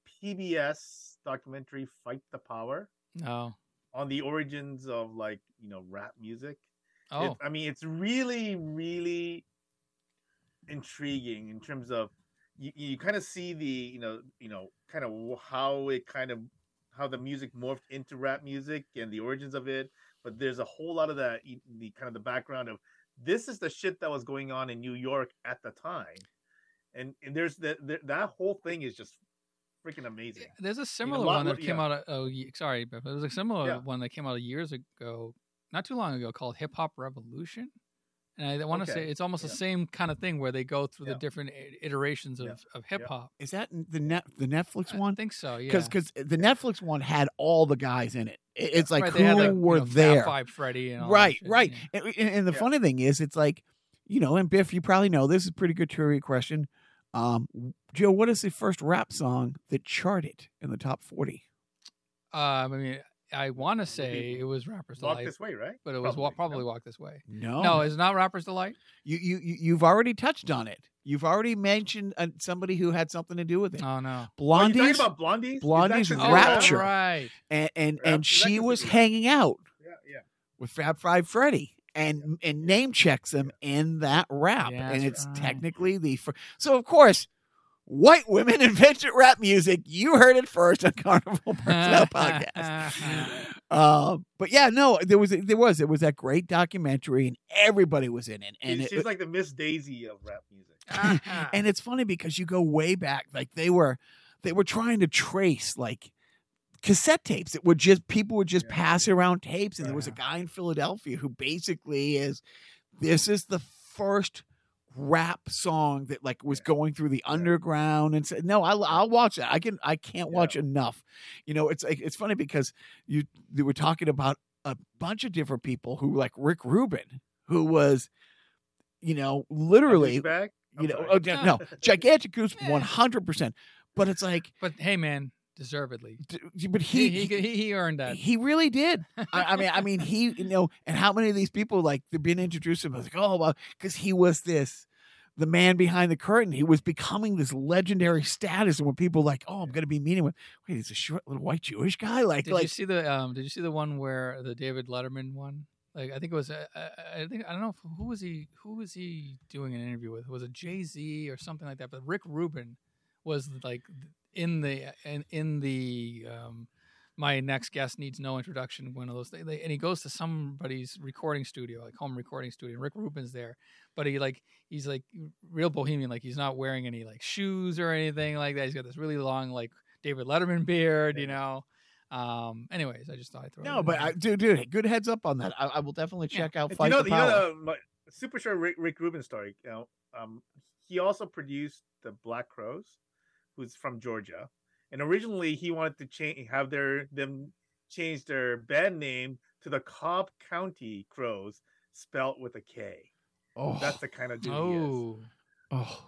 PBS documentary "Fight the Power" No. on the origins of like you know rap music? It- Oh, I mean, it's really, really intriguing in terms of you, you kind of see the you know you know kind of how it kind of how the music morphed into rap music and the origins of it but there's a whole lot of that the kind of the background of this is the shit that was going on in New York at the time and, and there's that that whole thing is just freaking amazing there's a similar lot one that came yeah. out. Of, oh, sorry, Biff. There's a similar Yeah. one that came out years ago, not too long ago, called Hip Hop Revolution. And I want to say it's almost Yeah. the same kind of thing where they go through Yeah. the different iterations of, Yeah. of hip hop. is that the net the netflix one? I think so. Yeah. because the netflix one had all the guys in it It- it's like Right, who like, you were know, there Five Freddy and all that right right and, and, the funny thing is it's like you know and biff you probably know this is a pretty good trivia question um joe what is the first rap song that charted in the top 40 Um, I mean, I want to say it was Rapper's walk this way right but it was wa- Probably, probably no? Walk This Way. no No, it's not Rapper's Delight. you, you you you've already touched on it you've already mentioned uh, somebody who had something to do with it Oh no. Are you blondie's talking about blondies Blondie's considered Oh. Rapture. right. and and, Rap- and is she was considered- hanging out yeah yeah with Fab Five Freddy and and name checks them in that rap, Yeah, and it's right. technically the fir- so of course. White women [laughs] invented rap music. You heard it first on Carnival [laughs] Personnel Podcast. [laughs] Um, but yeah, no, there was there was it was that great documentary, and everybody was in it. And She's- it, she's like the Miss Daisy of rap music and it's funny because you go way back, like they were they were trying to trace like cassette tapes. It would just people would just Yeah. pass around tapes, and there was a guy in Philadelphia who basically is this is the first rap song that like was going through the underground and said no I'll, I'll watch that i can i can't Yeah. watch enough you know it's like it's funny because you they were talking about a bunch of different people who like rick rubin who was you know literally? You know, oh, no, [laughs] gigantic goose, one hundred percent. But it's like, But hey, man, deservedly. d- but He he he, he, he earned that. he really did. I, I mean, I mean, [laughs] he, you know, and how many of these people like they've been introduced to him? I was like, oh, well, because he was this, the man behind the curtain. He was becoming this legendary status, and when people like, oh, I'm going to be meeting with, wait, he's a short little white Jewish guy, like, Did you like, see the um? Did you see the one where the David Letterman one? Like I think it was. Uh, uh, I think I don't know if, who was he. Who was he doing an interview with? Was it Jay Z or something like that? But Rick Rubin was like in the in in the um my next guest needs no introduction. One of those things, and he goes to somebody's recording studio, like home recording studio. And Rick Rubin's there, but he like he's like real bohemian, like he's not wearing any like shoes or anything like that. He's got this really long like David Letterman beard, you know. Um. Anyways, I just thought I'd throw. it No, but. I, dude, dude, good heads up on that. I, I will definitely Yeah. check out And Fight you know, the you Power. know the super short Rick, Rick Rubin story. You know, um, he also produced the Black Crowes, who's from Georgia, and originally he wanted to change have their them change their band name to the Cobb County Crows, spelt with a K. oh, That's the kind of dude oh, oh,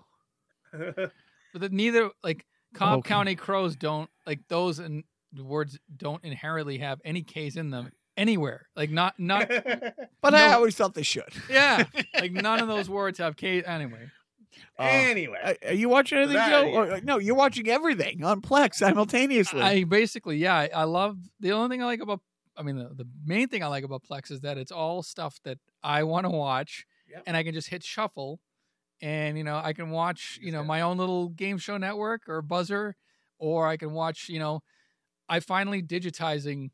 he is. [laughs] but the, neither like Cobb Okay. County crows don't like those and words don't inherently have any K's in them anywhere. Like not not [laughs] but I always thought they should. yeah. [laughs] Like none of those words have K anyway. Uh, anyway, Are- Are you watching anything, that- Joe? Or- no, you're watching everything on Plex simultaneously. I basically, yeah, I, I love the only thing I like about, I mean, the, the main thing I like about Plex is that it's all stuff that I want to watch, Yep. and I can just hit shuffle, and you know, I can watch, you know, my own little game show network or buzzer, or I can watch, you know, I finally digitizing,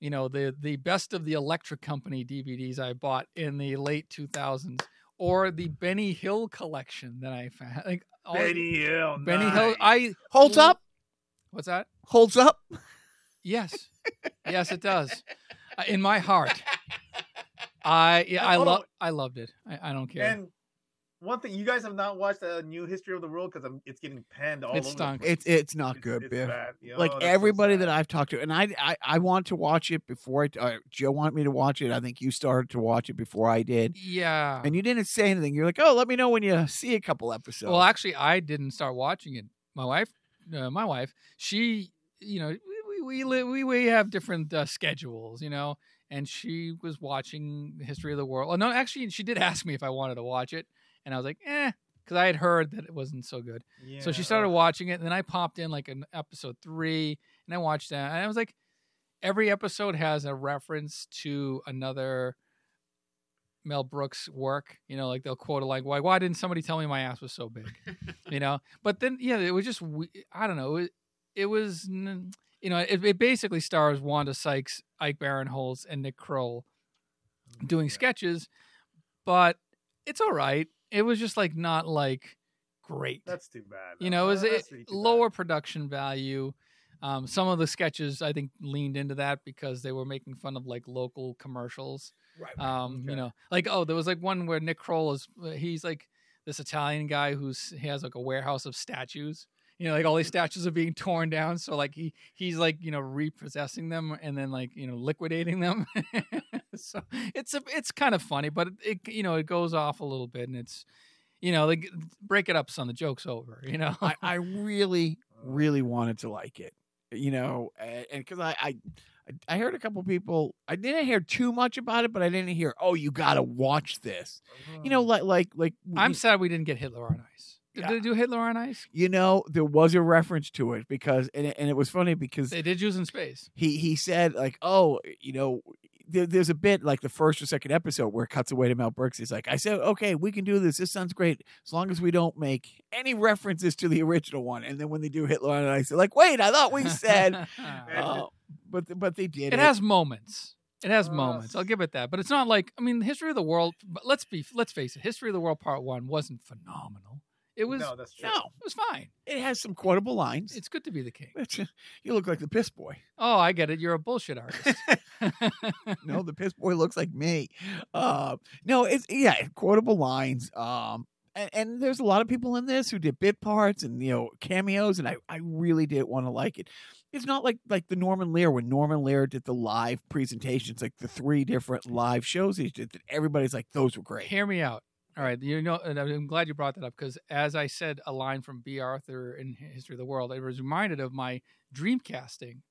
you know, the the best of the Electric Company DVDs I bought in the late 2000s, or the Benny Hill collection that I found, [laughs] like all- Benny Hill. Benny Hill. I Holds up, what's that? holds up. Yes, [laughs] yes, it does. Uh, In my heart, I yeah, I love. I loved it. I, I don't care. And one thing, you guys have not watched a new History of the World because it's getting panned all It over. the stunk. place. It's it's not It's- good, it's Biff. bad. Yo, like that's so everybody that. I've talked to, and I, I I want to watch it before I. Uh, Joe wanted me to watch it. I think you started to watch it before I did, yeah. and you didn't say anything. You're like, oh, let me know when you see a couple episodes. well, actually, I didn't start watching it. My wife, uh, my wife, she, you know, we we we, li- we, we have different uh, schedules, you know, and she was watching the History of the World. Oh, no, actually, she did ask me if I wanted to watch it, and I was like, eh, because I had heard that it wasn't so good. So she started watching it, and then I popped in like an episode three, and I watched that, and I was like, every episode has a reference to another Mel Brooks work. You know, like they'll quote a like, "Why? Why didn't somebody tell me my ass was so big?" [laughs] you know. But then, yeah, it was just I don't know. It, it was you know, it, it basically stars Wanda Sykes, Ike Barinholtz, and Nick Kroll doing sketches, but it's all right. It was just like not like great. That's too bad. You know, it was it, too bad. lower production value. Um, some of the sketches I think leaned into that because they were making fun of like local commercials. right. Um, you know, like oh, there was like one where Nick Kroll is uh, he's like this Italian guy who's he has like a warehouse of statues. You know, like all these statues are being torn down, so like he he's like you know repossessing them and then like you know liquidating them. [laughs] [laughs] so it's a it's kind of funny, but it, you know it goes off a little bit and it's you know like break it up, son. The joke's over. You know, I, I really, [laughs] really wanted to like it, you know, and because I, I, I heard a couple people. I didn't hear too much about it, but I didn't hear, oh, you got to watch this. You know, uh-huh. like, like, like. I'm sad we didn't get Hitler on Ice. Did Yeah. they do Hitler on Ice? You know, there was a reference to it because, and it, and it was funny because They did use in space. he he said like, oh, you know, there, there's a bit like the first or second episode where it cuts away to Mel Brooks. He's like, I said, okay, we can do this. This sounds great as long as we don't make any references to the original one. And then when they do Hitler on Ice, they're like, wait, I thought we said, [laughs] uh, but but they did. it has moments. It has Uh, moments. I'll give it that. But it's not like I mean, the history of the world. But let's be let's face it. History of the world part one wasn't phenomenal. It was. no, that's true. no, It was fine. it has some quotable lines. It's good to be the king. It's- you look like the piss boy. Oh, I get it. You're a bullshit artist. [laughs] no, the piss boy looks like me. Uh, no, it's yeah, quotable lines. Um, and, and there's a lot of people in this who did bit parts and you know cameos, and I, I really did want to like it. It's not like like the Norman Lear when Norman Lear did the live presentations, like the three different live shows he did. That everybody's like, those were great. Hear me out. All right, you know, and I'm glad you brought that up because, as I said, a line from Bea Arthur in History of the World, I was reminded of my dream casting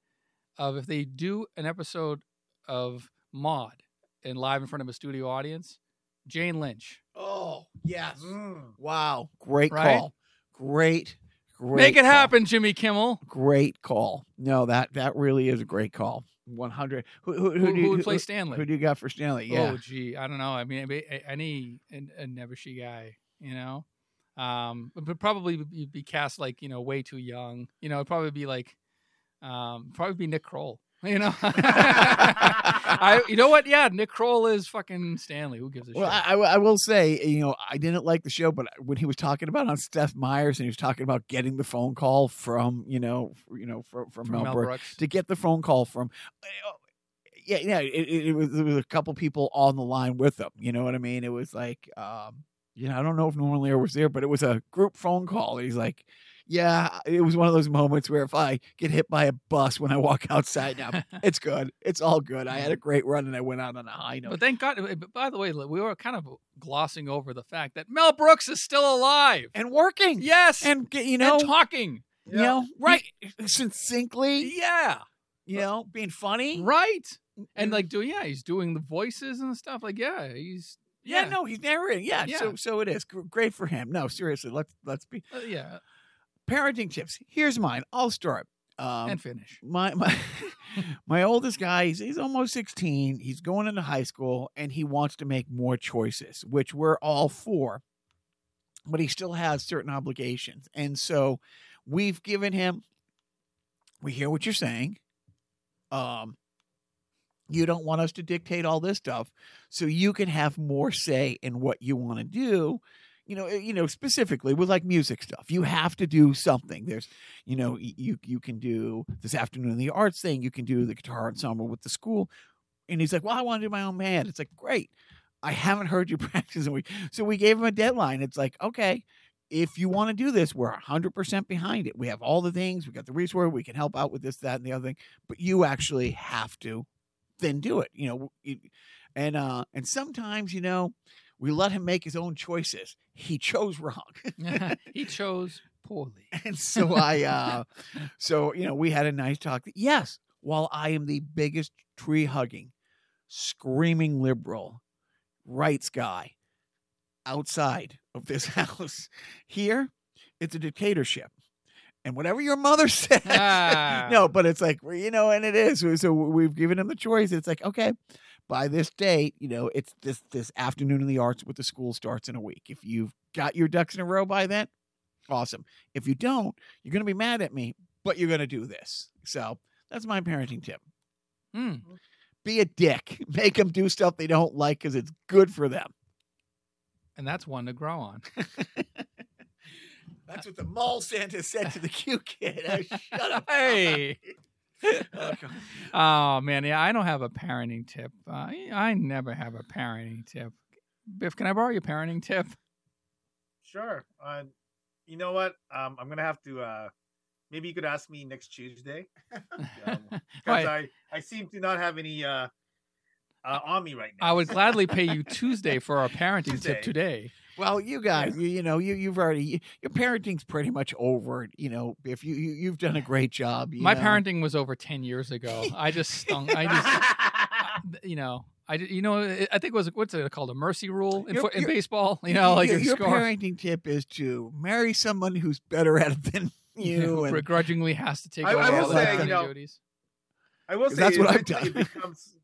of if they do an episode of Maude and live in front of a studio audience, Jane Lynch. Oh yes, Mm. wow, great Right? call, great, great. Make it call. happen, Jimmy Kimmel. Great call. No, that that really is a great call. One hundred. Who, who, who, Who, do who would play Stanley? Who do you got for Stanley? Yeah. Oh, gee, I don't know. I mean, any a, a guy, you know, um, but, probably be, be cast like you know way too young. You know, it'd probably be like, um, probably be Nick Kroll. You know, [laughs] I. You know what? Yeah, Nick Kroll is fucking Stanley. Who gives a Well, shit? I, I I will say, you know, I didn't like the show, but when he was talking about on Seth Meyers and he was talking about getting the phone call from, you know, you know, from, from, From Mel, Mel Brooks, Brooks. to get the phone call from, yeah, yeah, it, it, it was there was a couple people on the line with them. You know what I mean? It was like, um, you know, I don't know if Norman Lear was there, but it was a group phone call. He's like. Yeah, it was one of those moments where if I get hit by a bus when I walk outside now, [laughs] it's good. It's all good. I had a great run and I went out on a high note. But thank God. but By the way, we were kind of glossing over the fact that Mel Brooks is still alive and working. Yes, and you know, and talking. you know, right, succinctly, Yeah, you know, being funny, right. And like, do yeah, he's doing the voices and stuff. Like, yeah, he's Yeah, no, he's narrating. Yeah, Yeah. so so it is Gr- great for him. No, seriously, let's let's be uh, yeah, parenting tips. Here's mine. I'll start. Um, and finish. my [laughs] my my oldest guy, he's, he's almost 16. He's going into high school and he wants to make more choices, which we're all for. But he still has certain obligations. And so we've given him we hear what you're saying. Um you don't want us to dictate all this stuff so you can have more say in what you want to do you know you know specifically with like music stuff. You have to do something. There's you know you you can do this afternoon the arts thing. You can do the guitar ensemble with the school. And he's like well i want to do my own band. It's like great. I haven't heard you [laughs] practice in a week. So we gave him a deadline. It's like okay if you want to do this we're 100% behind it. We have all the things. We got the resource. We can help out with this that and the other thing. But you actually have to then do it you know and uh and sometimes you know we let him make his own choices he chose wrong [laughs] [laughs] he chose poorly. [laughs] and so I, uh, so you know, we had a nice talk. Yes, while I am the biggest tree hugging, screaming liberal rights guy outside of this house, here it's a dictatorship. And whatever your mother said, Ah. no, but it's like you know, and it is. So we've given him the choice. It's like okay, by this date, you know, it's this this afternoon in the arts with the school starts in a week. If you've got your ducks in a row by then, awesome. If you don't, you're going to be mad at me, but you're going to do this. So that's my parenting tip. Hmm. Be a dick. [laughs] Make them do stuff they don't like because it's good for them. and that's one to grow on. [laughs] That's what the mall Santa said to the [laughs] cute kid. Oh, shut up. Hey. Okay. Oh man, yeah, I don't have a parenting tip. Uh, I, never have a parenting tip. Biff, can I borrow your parenting tip? Sure. Uh, you know what? Um, I'm gonna have to. Uh, maybe you could ask me next Tuesday [laughs] [laughs] because Right. I I seem to not have any uh, uh on me right now. I would [laughs] gladly pay you Tuesday for our parenting Tuesday. tip today. Well, you guys, you, you know, you you've already your parenting's pretty much over. You know, if you, you you've done a great job. you My know. parenting was over ten years ago. [laughs] I just stung. I just, you know, I did- you know, I think it was what's it called a mercy rule in, Your- in your- baseball. You know, like your, a your score parenting tip is to marry someone who's better at it than [laughs] you. who and, begrudgingly has to take I- over I will all the say, family you know, duties. I will say that's what I've done. It becomes,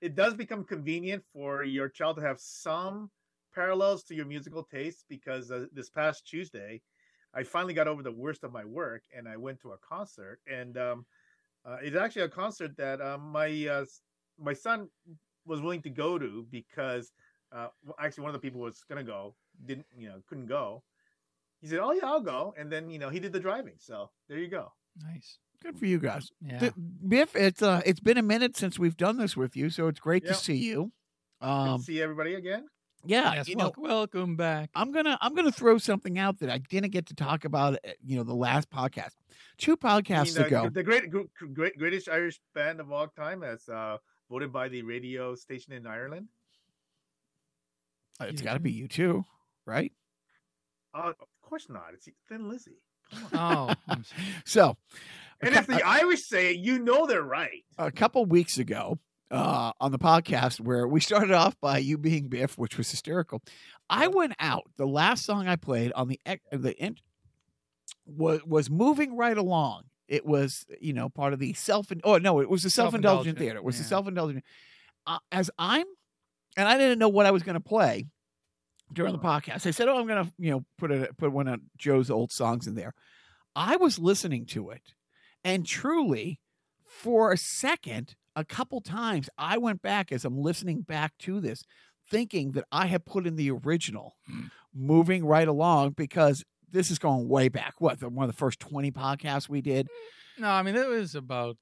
it does become convenient for your child to have some parallels to your musical taste because uh, this past Tuesday, I finally got over the worst of my work and I went to a concert and um, uh, it's actually a concert that um, my uh, my son was willing to go to because uh, actually one of the people was gonna go didn't you know couldn't go. He said, "Oh yeah, I'll go," and then you know he did the driving. So there you go. Nice. Good for you guys. Yeah. Th- Biff, it's uh, it's been a minute since we've done this with you, so it's great Yeah. to see you. Good Um, to see everybody again. yeah, yes. you know, Welcome, welcome back. I'm gonna I'm gonna throw something out that I didn't get to talk about. uh, You know, the last podcast, two podcasts I mean, uh, ago. the great, gr- gr- great, greatest Irish band of all time, as uh, voted by the radio station in Ireland. It's got to be you too, right? Uh, of course not. It's Thin Lizzy. Oh, I'm [laughs] sorry. So, And if the [laughs] Irish say it, you know they're right. a couple weeks ago uh, on the podcast where we [laughs] started off by you being Biff, which was hysterical. I went out. The last song I played on the ec- the int was was moving right along. It was you know part of the self. Oh no, it was the self indulgent theater. It was the self indulgent. Uh, as I'm, and I didn't know what I was going to play during the podcast. I said, "Oh, I'm going to you know put a put one of Joe's old songs in there." I was listening to it, and truly for a second, a couple times, I went back as I'm listening back to this, thinking that I had put in the original, hmm. moving right along because this is going way back. What the, one of the first twenty podcasts we did. Mm, no, I mean it was about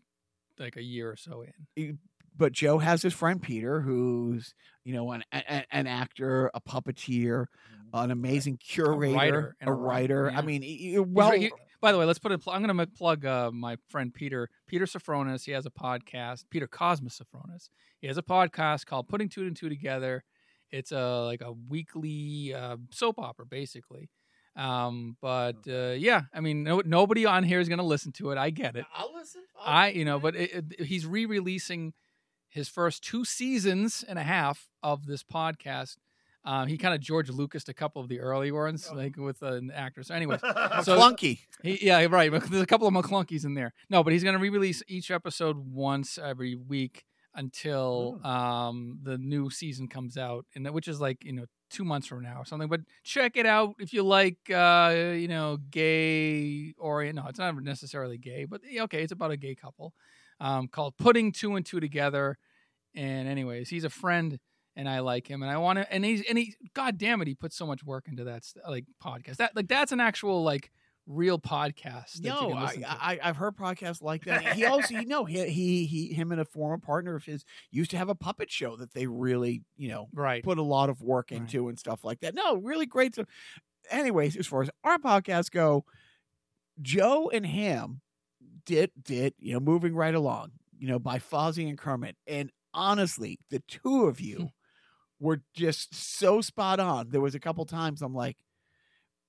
like a year or so in. But Joe has his friend Peter, who's you know an an, an actor, a puppeteer, mm-hmm. an amazing curator, writer and a a writer, writer. yeah. I mean, he- he- He's well, he- by the way, let's put it. I'm going to plug uh, my friend Peter Peter Sophronis. He has a podcast. Peter Cosmos Sophronis. He has a podcast called Putting Two and Two Together. It's a like a weekly uh, soap opera, basically. Um, but uh, yeah, I mean, no, nobody on here is going to listen to it. I get it. I'll listen. I, you know, but it, it, he's re-releasing his first two seasons and a half of this podcast. Um, he kind of George Lucas a couple of the early ones, like with an actor. [laughs] So, anyways, so clunky. he, yeah, right. [laughs] There's a couple of McClunkies in there. No, but he's going to re-release each episode once every week until um, the new season comes out, and which is like you know two months from now or something. But check it out if you like, uh, you know, gay orient. No, it's not necessarily gay, but okay, it's about a gay couple um, called "Putting Two and Two Together." And anyways, he's a friend. And I like him, and I want to, and he's, and he, God damn it, he puts so much work into that, like podcast. That, like, that's an actual, like, real podcast. No, I, I i've heard podcasts like that. He [laughs] also, you know, he, he he him and a former partner of his used to have a puppet show that they really, you know, right. put a lot of work into and stuff like that. No, really great. So, anyways, as far as our podcasts go, Joe and Ham did did you know moving right along, you know, by Fozzie and Kermit, and honestly, the two of you hmm. Were just so spot on. There was a couple times I'm like.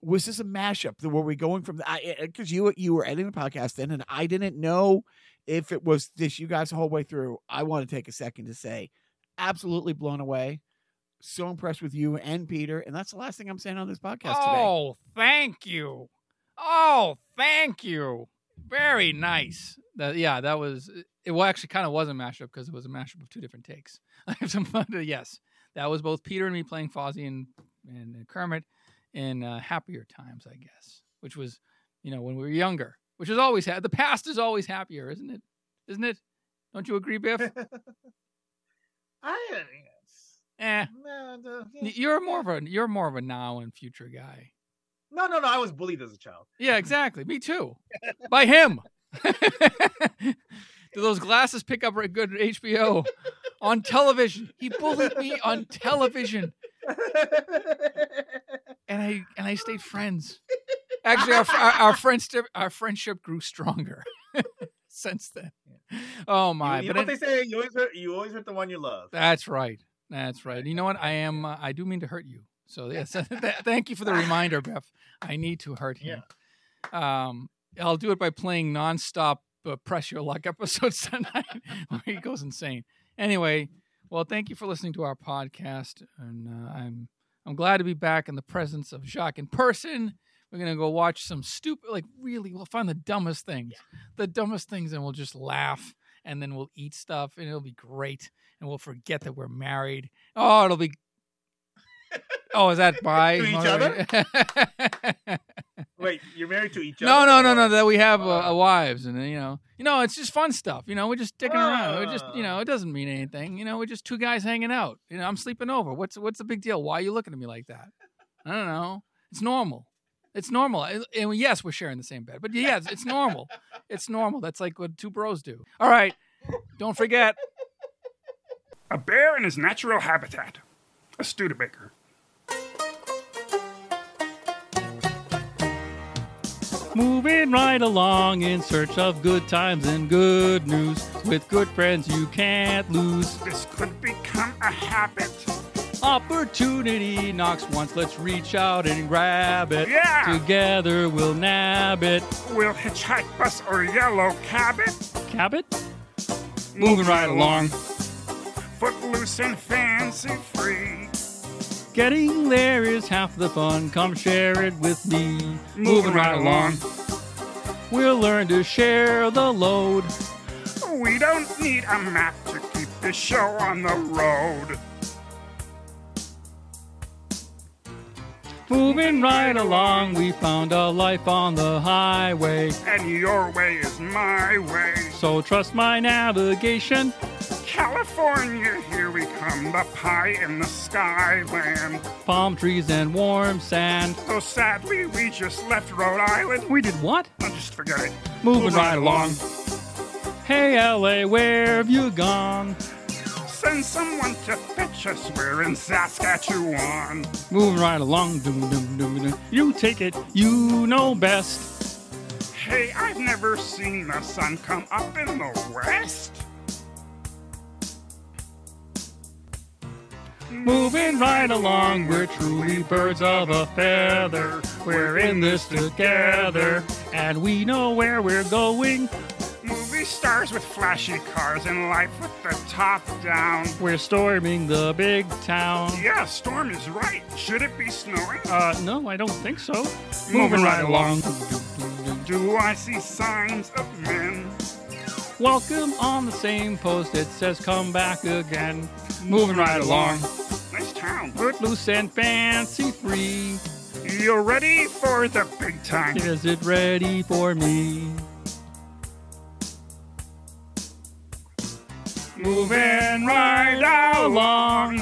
Was this a mashup? Were we going from the because you you were editing the podcast then, and I didn't know if it was this you guys the whole way through. I want to take a second to say, absolutely blown away. So impressed with you and Peter, and that's the last thing I'm saying on this podcast today. Oh, thank you. Oh, thank you. Very nice. That, yeah, that was it. Well, actually, kind of was a mashup because it was a mashup of two different takes. [laughs] I have some fun. To, yes, that was both Peter and me playing Fozzie and and Kermit in uh, happier times, I guess. Which was, you know, when we were younger. Which is always ha- the past is always happier, isn't it? Isn't it? Don't you agree, Biff? [laughs] I eh. no, no, You're more of a you're more of a now and future guy. no, no, no. I was bullied as a child. Yeah, exactly. Me too. [laughs] By him. [laughs] Do those glasses pick up good HBO on television? He bullied me on television, and I and I stayed friends. Actually, our our, our friendship our friendship grew stronger [laughs] since then. Oh my! you, you but know what it- they say? You always hurt, you always hurt the one you love. that's right. That's right. You know what? I am. Uh, I do mean to hurt you. So yes, [laughs] thank you for the reminder, Beth. I need to hurt him. Yeah. Um, I'll do it by playing nonstop uh, press your luck [laughs] episodes tonight, [laughs] where he goes insane. Anyway, well, thank you for listening to our podcast, and uh, I'm I'm glad to be back in the presence of Jacques in person. We're gonna go watch some stupid, like really, we'll find the dumbest things, the dumbest things, and we'll just laugh, and then we'll eat stuff, and it'll be great, and we'll forget that we're married. Oh, it'll be. Oh, is that by [laughs] To each other? [laughs] Wait, you're married to each other? no, no, no, no. That we have uh, uh, wives, and uh, you know, you know, it's just fun stuff. You know, we're just dicking around. We're just, you know, it doesn't mean anything. You know, we're just two guys hanging out. You know, I'm sleeping over. What's what's the big deal? Why are you looking at me like that? I don't know. It's normal. It's normal. And and yes, we're sharing the same bed, but yes, it's normal. [laughs] It's normal. That's like what two bros do. All right. Don't forget. A bear in his natural habitat. A Studebaker. Moving right along in search of good times and good news with good friends you can't lose. This could become a habit. Opportunity knocks once, let's reach out and grab it. Yeah. Together we'll nab it. We'll hitchhike, bus, or yellow cab it. Cab it? Moving right along. Footloose and fancy free. Getting there is half the fun. Come share it with me. Moving right along. We'll learn to share the load. We don't need a map to keep the show on the road. Moving right along, we found a life on the highway. And your way is my way. So trust my navigation. California, here we come, the pie in the skyland. Palm trees and warm sand. Though sadly, we just left Rhode Island. We did what? Oh, just forget it. Moving right along. Hey, LA, where have you gone? Send someone to fetch us. We're in Saskatchewan. Moving right along. Dum, dum, dum, dum. You take it, you know best. Hey, I've never seen the sun come up in the west. Moving right along, we're truly birds of a feather. We're in this together, and we know where we're going. Movie stars with flashy cars and life with the top down. We're storming the big town. Yeah, storm is right. Should it be snowing? Uh, no, I don't think so. Moving right along. Do I see signs of men? Welcome on the same post. It says come back again. Moving right along. Nice town. Footloose and fancy free. You're ready for the big time. Is it ready for me? Moving right along.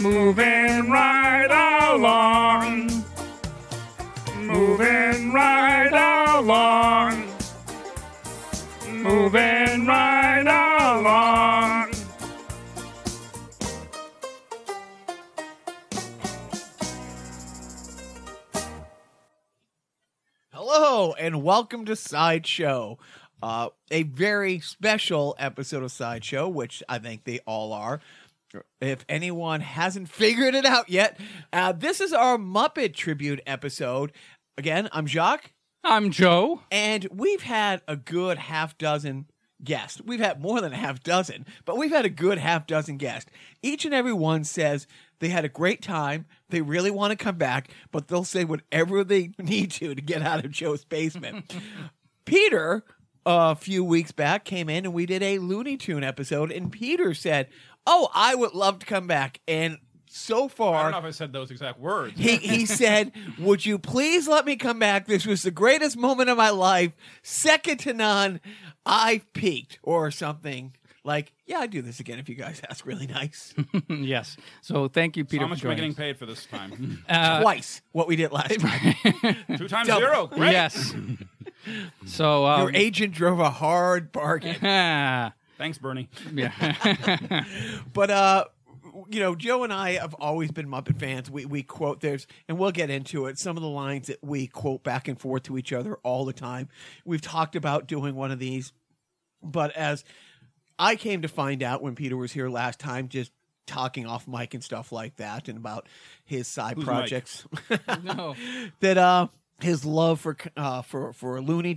Moving right along. Moving right along. Moving right along. Hello and welcome to Sideshow. Uh, a very special episode of Sideshow, which I think they all are. If anyone hasn't [laughs] figured it out yet, uh, this is our Muppet tribute episode. Again, I'm Jacques, I'm Joe. and we've had a good half dozen guests. We've had more than a half dozen, but we've had a good half dozen guests. Each and every one says they had a great time. They really want to come back, but they'll say whatever they [laughs] need to to get out of Joe's basement. [laughs] Peter, a few weeks back, came in and we did a Looney Tune episode, and Peter said, "Oh, I would love to come back." And so far. I don't know if I said those exact words. he he [laughs] said, "Would you please let me come back? This was the greatest moment of my life, second to none. I peaked or something." Like, yeah, I'd do this again if you guys ask really nice. [laughs] yes. So thank you, So Peter. how much for am I joining getting paid for this time? [laughs] Uh, Twice what we did last time. Two times Double. zero. Great. Yes. so um, Your agent drove a hard bargain. Thanks, Bernie. Yeah. But uh you know, Joe and I have always been Muppet fans. We we quote there's and we'll get into it. Some of the lines that we quote back and forth to each other all the time. We've talked about doing one of these, but as I came to find out when Peter was here last time, just talking off mic and stuff like that, and about his side Who's projects, [laughs] no. [laughs] that uh his love for uh for for Looney